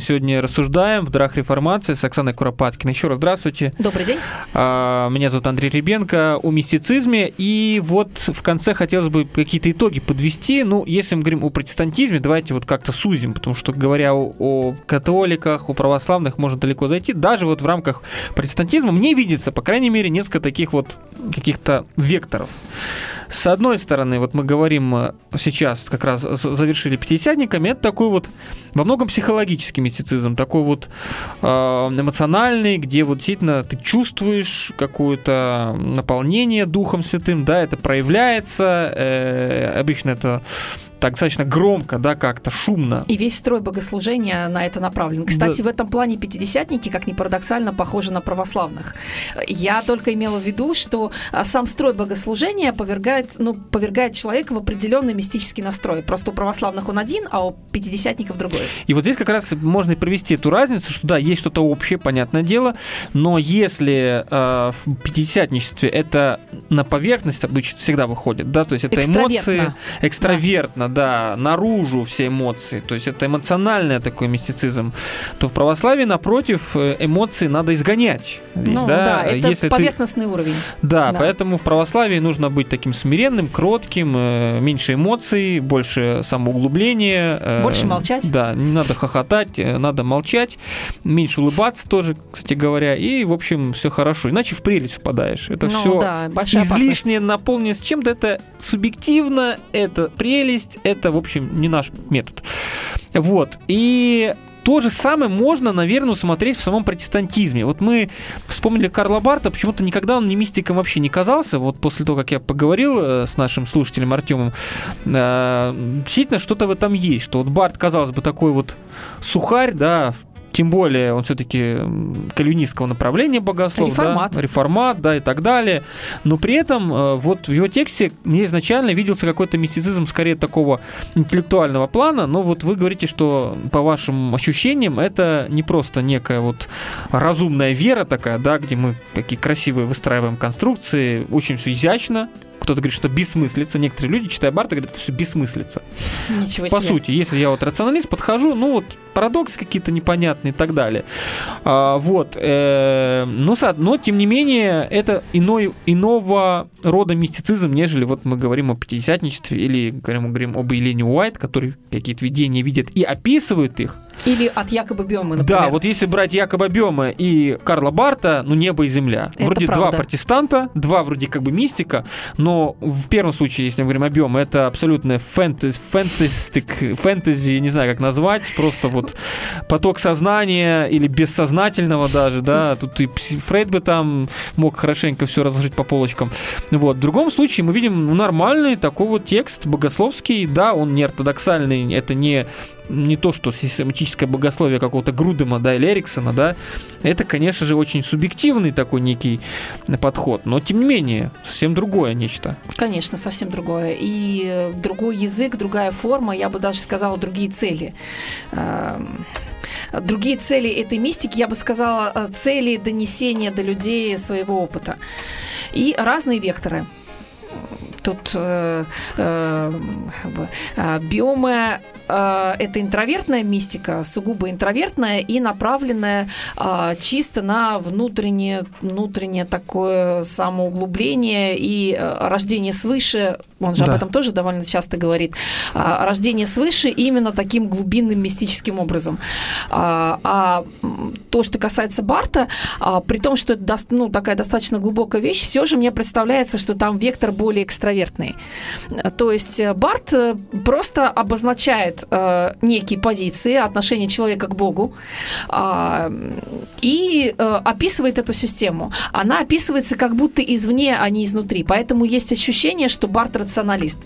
Speaker 5: Мы
Speaker 2: сегодня рассуждаем в Драх Реформации с Оксаной Куропаткиной. Еще раз здравствуйте.
Speaker 3: Добрый день.
Speaker 2: А, Меня зовут Андрей Ребенко о мистицизме. И вот в конце хотелось бы какие-то итоги подвести. Ну, если мы говорим о протестантизме, давайте вот как-то сузим, потому что, говоря о, о католиках, о православных, можно далеко зайти. Даже вот в рамках протестантизма мне видится, по крайней мере, несколько таких вот каких-то векторов. С одной стороны, вот мы говорим э, сейчас, как раз завершили пятидесятниками, это такой вот во многом психологический мистицизм, такой вот э, эмоциональный, где вот действительно ты чувствуешь какое-то наполнение Духом Святым, да, это проявляется, э, обычно это так достаточно громко, да, как-то шумно.
Speaker 3: И весь строй богослужения на это направлен. Кстати, в этом плане пятидесятники, как ни парадоксально, похожи на православных. Я только имела в виду, что а, сам строй богослужения повергает, ну, повергает человека в определенный мистический настрой. Просто у православных он один, а у пятидесятников другой.
Speaker 2: И вот здесь как раз можно и провести эту разницу, что да, есть что-то общее, понятное дело, но если э, в пятидесятничестве это на поверхность обычно всегда выходит, да, то есть это эмоции,
Speaker 3: Экстравертно.
Speaker 2: Да. наружу все эмоции, то есть это эмоциональный такой мистицизм, то в православии, напротив, э, эмоции надо изгонять. Здесь,
Speaker 3: ну да, это
Speaker 2: если ты-
Speaker 3: поверхностный уровень.
Speaker 2: да,
Speaker 3: Да.
Speaker 2: поэтому в православии нужно быть таким смиренным, кротким, э, меньше эмоций, больше самоуглубления. э,
Speaker 3: Больше молчать.
Speaker 2: Да, не надо хохотать, надо молчать, меньше улыбаться тоже, кстати говоря, и, в общем, все хорошо. Иначе в прелесть впадаешь. Это
Speaker 3: Ну
Speaker 2: все
Speaker 3: да,
Speaker 2: излишне наполненность чем-то, это субъективно, это прелесть, это, в общем, не наш метод. Вот, и то же самое можно, наверное, усмотреть в самом протестантизме. Вот мы вспомнили Карла Барта, почему-то никогда он не мистиком вообще не казался. Вот после того, как я поговорил э, с нашим слушателем Артемом, э, действительно что-то в этом есть, что вот Барт, казалось бы, такой вот сухарь, да, в- тем более он все-таки кальвинистского направления богослов,
Speaker 3: Реформат.
Speaker 2: да, реформат, да, и так далее. Но при этом э, вот в его тексте мне изначально виделся какой-то мистицизм скорее такого интеллектуального плана, но вот вы говорите, что по вашим ощущениям это не просто некая вот разумная вера такая, да, где мы такие красивые выстраиваем конструкции, очень все изящно, кто-то говорит, что бессмыслица. Некоторые люди, читая Барта, говорят, это все бессмыслица.
Speaker 3: Ничего
Speaker 2: По
Speaker 3: себе.
Speaker 2: сути, если я вот рационалист, подхожу, ну вот парадоксы какие-то непонятные и так далее. А, вот. э, но, со- но, тем не менее, это иной, иного рода мистицизм, нежели вот мы говорим о пятидесятничестве или говорим, говорим об Елене Уайт, который какие-то видения видит и описывает их.
Speaker 3: Или от якобы биомы, например.
Speaker 2: Да, вот если брать Якоба Бема и Карла Барта, ну небо и земля.
Speaker 3: Это
Speaker 2: вроде
Speaker 3: правда.
Speaker 2: два протестанта, два вроде как бы мистика, но в первом случае, если мы говорим о Бема, это абсолютная фэнтез, фэнтастик, фэнтези, не знаю как назвать, просто вот поток сознания или бессознательного даже, да, тут и Фрейд бы там мог хорошенько все разложить по полочкам. Вот. В другом случае мы видим ну, нормальный такой вот текст богословский, да, он не ортодоксальный, это не не то, что систематическое богословие какого-то Грудема, да, или Эриксона, да, это, конечно же, очень субъективный такой некий подход, но, тем не менее, совсем другое нечто.
Speaker 3: Конечно, совсем другое. И э, другой язык, другая форма, я бы даже сказала, другие цели. Эм, Другие цели этой мистики, я бы сказала, э, цели донесения до людей своего опыта. И разные векторы. Тут э, э, э, биомы э, это интровертная мистика, сугубо интровертная и направленная э, чисто на внутреннее, внутреннее такое самоуглубление и э, рождение свыше. Он же
Speaker 2: Да.
Speaker 3: об этом тоже довольно часто говорит. А, рождение свыше именно таким глубинным мистическим образом. А, а, то, что касается Барта, а, при том, что это ну, такая достаточно глубокая вещь, все же мне представляется, что там вектор более экстравертный. Э, То есть э, Барт э, просто обозначает э, некие позиции отношения человека к Богу м, и э, описывает эту систему. Она описывается как будто извне, а не изнутри. Поэтому есть ощущение, что Барт рационалист.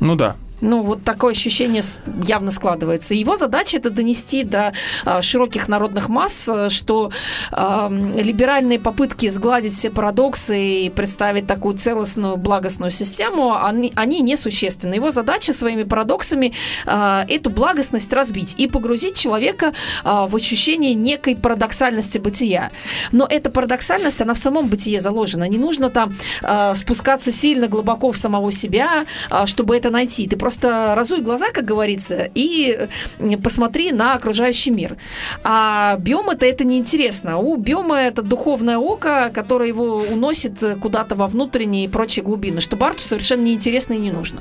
Speaker 2: Ну да.
Speaker 3: Ну, вот такое ощущение явно складывается. Его задача это донести до а, широких народных масс, э, что ам, либеральные попытки сгладить все парадоксы и представить такую целостную, благостную систему, они, они несущественны. Его задача своими парадоксами а, эту благостность разбить и погрузить человека а, в ощущение некой парадоксальности бытия. Но эта парадоксальность, она в самом бытие заложена. Не нужно там а, спускаться сильно глубоко в самого себя, а, чтобы это найти. Ты просто разуй глаза, как говорится, и э, посмотри на окружающий мир. А биома-то это неинтересно. У биома это духовное око, которое его уносит э, куда-то во внутренние и прочие глубины, что Барту совершенно неинтересно и не нужно.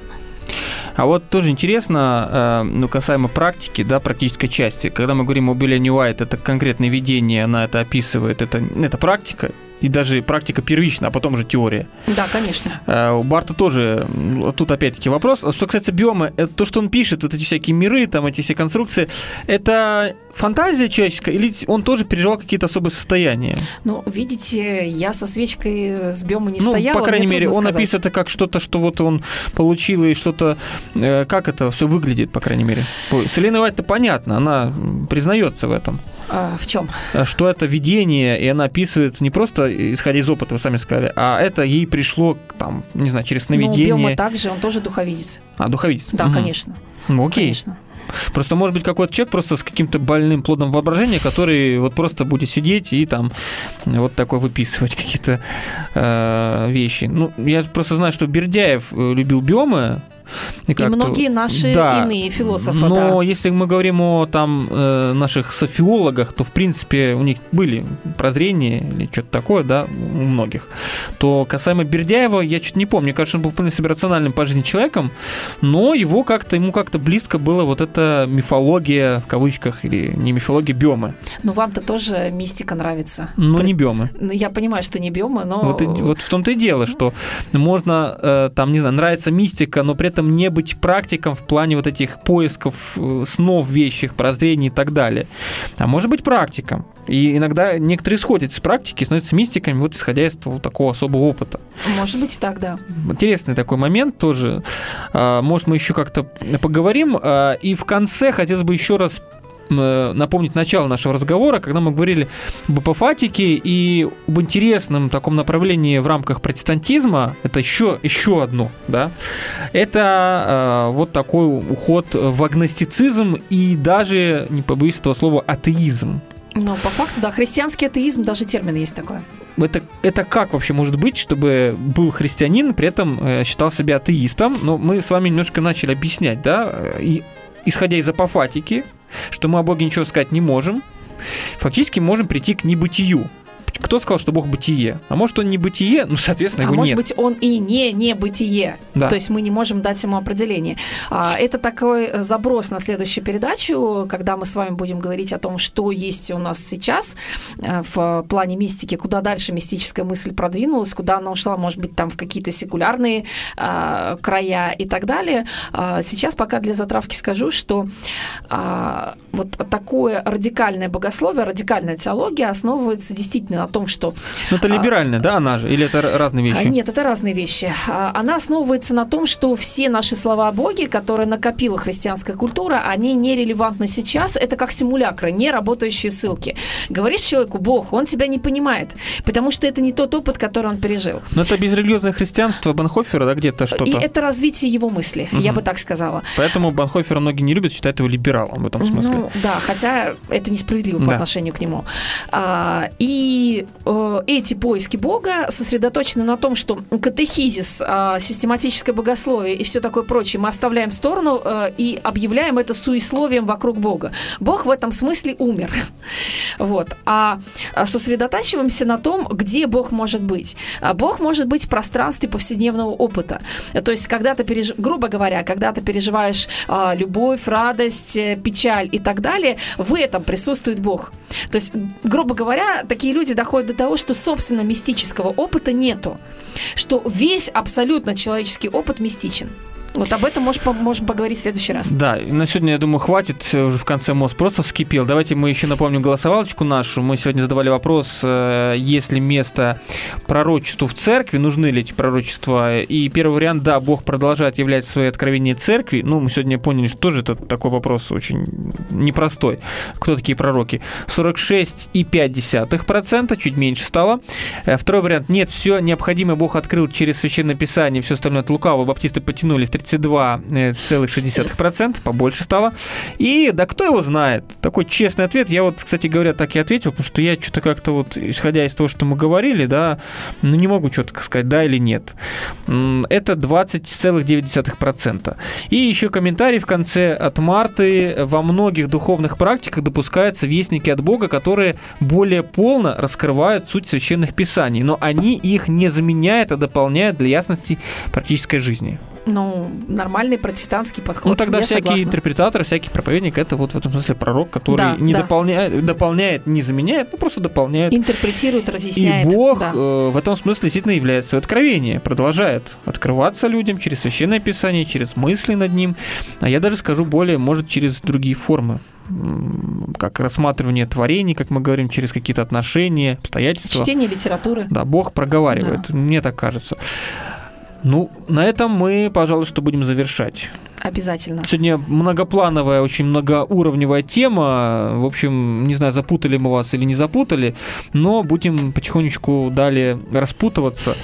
Speaker 2: А вот тоже интересно, э, ну, касаемо практики, да, практической части. Когда мы говорим о Белле Уайт, это конкретное видение, она это описывает, это, это практика, и даже практика первичная, а потом уже теория.
Speaker 3: Да, конечно.
Speaker 2: Э, У Барта тоже, тут опять-таки вопрос. Что касается биома, это то, что он пишет, вот эти всякие миры, там эти все конструкции, это фантазия человеческая или он тоже переживал какие-то особые состояния?
Speaker 3: Ну, видите, я со свечкой с биома не
Speaker 2: ну,
Speaker 3: стояла.
Speaker 2: по крайней мере, он
Speaker 3: сказать.
Speaker 2: описывает это как что-то, что вот он получил и что-то, э, как это все выглядит, по крайней мере. По- С Еленой Уайт-то понятно, она признается в этом.
Speaker 3: А, в чем?
Speaker 2: Э, что это видение, и она описывает не просто исходя из опыта, вы сами сказали, а это ей пришло, там, не знаю, через
Speaker 3: Ну,
Speaker 2: сновидение.
Speaker 3: биома также, он тоже духовидец.
Speaker 2: А, духовидец.
Speaker 3: Да,
Speaker 2: Мгм.
Speaker 3: конечно.
Speaker 2: Ну, окей.
Speaker 3: Конечно.
Speaker 2: Просто может быть какой-то человек просто с каким-то больным плодом воображения, который вот просто будет сидеть и там вот такой выписывать какие-то э, вещи. Ну, я просто знаю, что Бердяев э, любил биомы.
Speaker 3: И
Speaker 2: как-то-
Speaker 3: многие наши
Speaker 2: Да.
Speaker 3: иные философы,
Speaker 2: Но
Speaker 3: да.
Speaker 2: если мы говорим о там э, наших софиологах, то в принципе у них были прозрения или что-то такое, да, у многих. То касаемо Бердяева, я чуть не помню, мне кажется, он был вполне себе рациональным по жизни человеком, но его как-то ему как-то близко было вот эта мифология в кавычках или не мифология биомы,
Speaker 3: Ну, вам-то тоже мистика нравится.
Speaker 2: но
Speaker 3: При-
Speaker 2: не биомы.
Speaker 3: Ну, Я понимаю, что не биомы, но...
Speaker 2: Вот, и- вот в том-то и дело, что можно, э, там, не знаю, нравится мистика, но при этом не быть практиком в плане вот этих поисков э, снов вещих, прозрений и так далее. А может быть практиком. И иногда некоторые сходят с практики, становятся мистиками, вот исходя из вот такого особого опыта.
Speaker 3: Может быть и так, да.
Speaker 2: Интересный такой момент тоже. А, Может, мы еще как-то поговорим. А, И в конце хотелось бы еще раз напомнить начало нашего разговора, когда мы говорили об апофатике и об интересном таком направлении в рамках протестантизма. Это еще, еще одно, да. Это э, вот такой уход в агностицизм и даже, не побоюсь этого слова, атеизм.
Speaker 3: Но по факту, да, христианский атеизм, даже термин есть такой.
Speaker 2: Это, это как вообще может быть, чтобы был христианин, при этом э, считал себя атеистом? Но мы с вами немножко начали объяснять, да, э, и, исходя из апофатики, что мы о Боге ничего сказать не можем, фактически можем прийти к небытию. Кто сказал, что Бог бытие? А может, он не бытие? Ну, соответственно,
Speaker 3: А
Speaker 2: его
Speaker 3: может
Speaker 2: нет.
Speaker 3: быть, он и не не бытие.
Speaker 2: Да.
Speaker 3: То есть мы не можем дать ему определение. А, Это такой заброс на следующую передачу, когда мы с вами будем говорить о том, что есть у нас сейчас э, в плане мистики, куда дальше мистическая мысль продвинулась, куда она ушла, может быть, там в какие-то секулярные а, края и так далее. А, Сейчас пока для затравки скажу, что а, вот такое радикальное богословие, радикальная теология основывается действительно на том, что
Speaker 2: Ну, это
Speaker 3: а,
Speaker 2: либеральная, да, она же? Или это разные
Speaker 3: а,
Speaker 2: вещи?
Speaker 3: Нет, это разные вещи. А, Она основывается на том, что все наши слова о Боге, которые накопила христианская культура, они нерелевантны сейчас. Это как симулякры, не работающие ссылки. Говоришь человеку Бог, он тебя не понимает, потому что это не тот опыт, который он пережил.
Speaker 2: Но это безрелигиозное христианство Банхофера, да, где-то что-то.
Speaker 3: И это развитие его мысли, я
Speaker 2: Мгм.
Speaker 3: бы так сказала.
Speaker 2: Поэтому Банхофера многие не любят, считают его либералом в этом смысле.
Speaker 3: Ну, да, хотя это несправедливо по
Speaker 2: Да.
Speaker 3: отношению к нему. А, и э, эти поиски Бога сосредоточены на том, что катехизис, а, систематическое богословие и все такое прочее мы оставляем в сторону э, и объявляем это суесловием вокруг Бога. Бог в этом смысле умер. Вот. А а, сосредотачиваемся на том, где Бог может быть. А Бог может быть в пространстве повседневного опыта. То есть, когда ты, переж... грубо говоря, когда ты переживаешь а, любовь, радость, э, печаль и так далее, в этом присутствует Бог. То есть, грубо говоря, такие люди доходят до того, что, собственно, мистического опыта нету. Что весь абсолютно человеческий опыт мистичен. Вот об этом можешь, можем поговорить в следующий раз.
Speaker 2: Да, на сегодня, я думаю, хватит. Уже в конце мозг просто вскипел. Давайте мы еще напомним голосовалочку нашу. Мы сегодня задавали вопрос, э, есть ли место пророчеству в церкви, нужны ли эти пророчества. И первый вариант, да, Бог продолжает являть свои откровения церкви. Ну, мы сегодня поняли, что тоже это такой вопрос очень непростой. Кто такие пророки? 46,5%, чуть меньше стало. Э, Второй вариант, нет, все необходимое Бог открыл через Священное Писание, все остальное от лукавого. Баптисты потянулись 32,6%, побольше стало. И да кто его знает? Такой честный ответ. Я вот, кстати говоря, так и ответил, потому что я что-то как-то вот, исходя из того, что мы говорили, да, ну не могу четко сказать, да или нет. Это 20,9%. И еще комментарий в конце от Марты. Во многих духовных практиках допускаются вестники от Бога, которые более полно раскрывают суть священных писаний, но они их не заменяют, а дополняют для ясности практической жизни.
Speaker 3: Ну, нормальный протестантский подход.
Speaker 2: Ну тогда
Speaker 3: я
Speaker 2: всякий
Speaker 3: согласна.
Speaker 2: интерпретатор, всякий проповедник это вот в этом смысле пророк, который
Speaker 3: Да,
Speaker 2: не
Speaker 3: да.
Speaker 2: дополняет, дополняет, не заменяет, ну просто дополняет.
Speaker 3: Интерпретирует, разъясняет.
Speaker 2: И Бог
Speaker 3: да.
Speaker 2: э, в этом смысле действительно является откровение, продолжает открываться людям через священное писание, через мысли над ним, а я даже скажу более, может, через другие формы как рассматривание творений, как мы говорим, через какие-то отношения, обстоятельства.
Speaker 3: Чтение литературы.
Speaker 2: Да, Бог проговаривает, мне так кажется. Ну, на этом мы, пожалуй, что будем завершать.
Speaker 3: Обязательно.
Speaker 2: Сегодня многоплановая, очень многоуровневая тема. В общем, не знаю, запутали мы вас или не запутали, но будем потихонечку далее распутываться.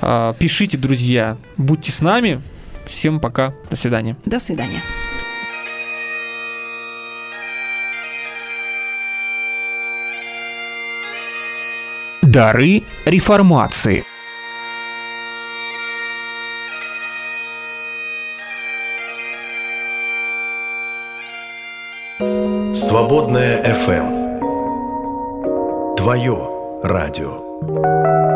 Speaker 2: А, Пишите, друзья, будьте с нами. Всем пока, до свидания.
Speaker 3: До свидания.
Speaker 2: Дары реформации.
Speaker 1: Свободная FM. Твое радио.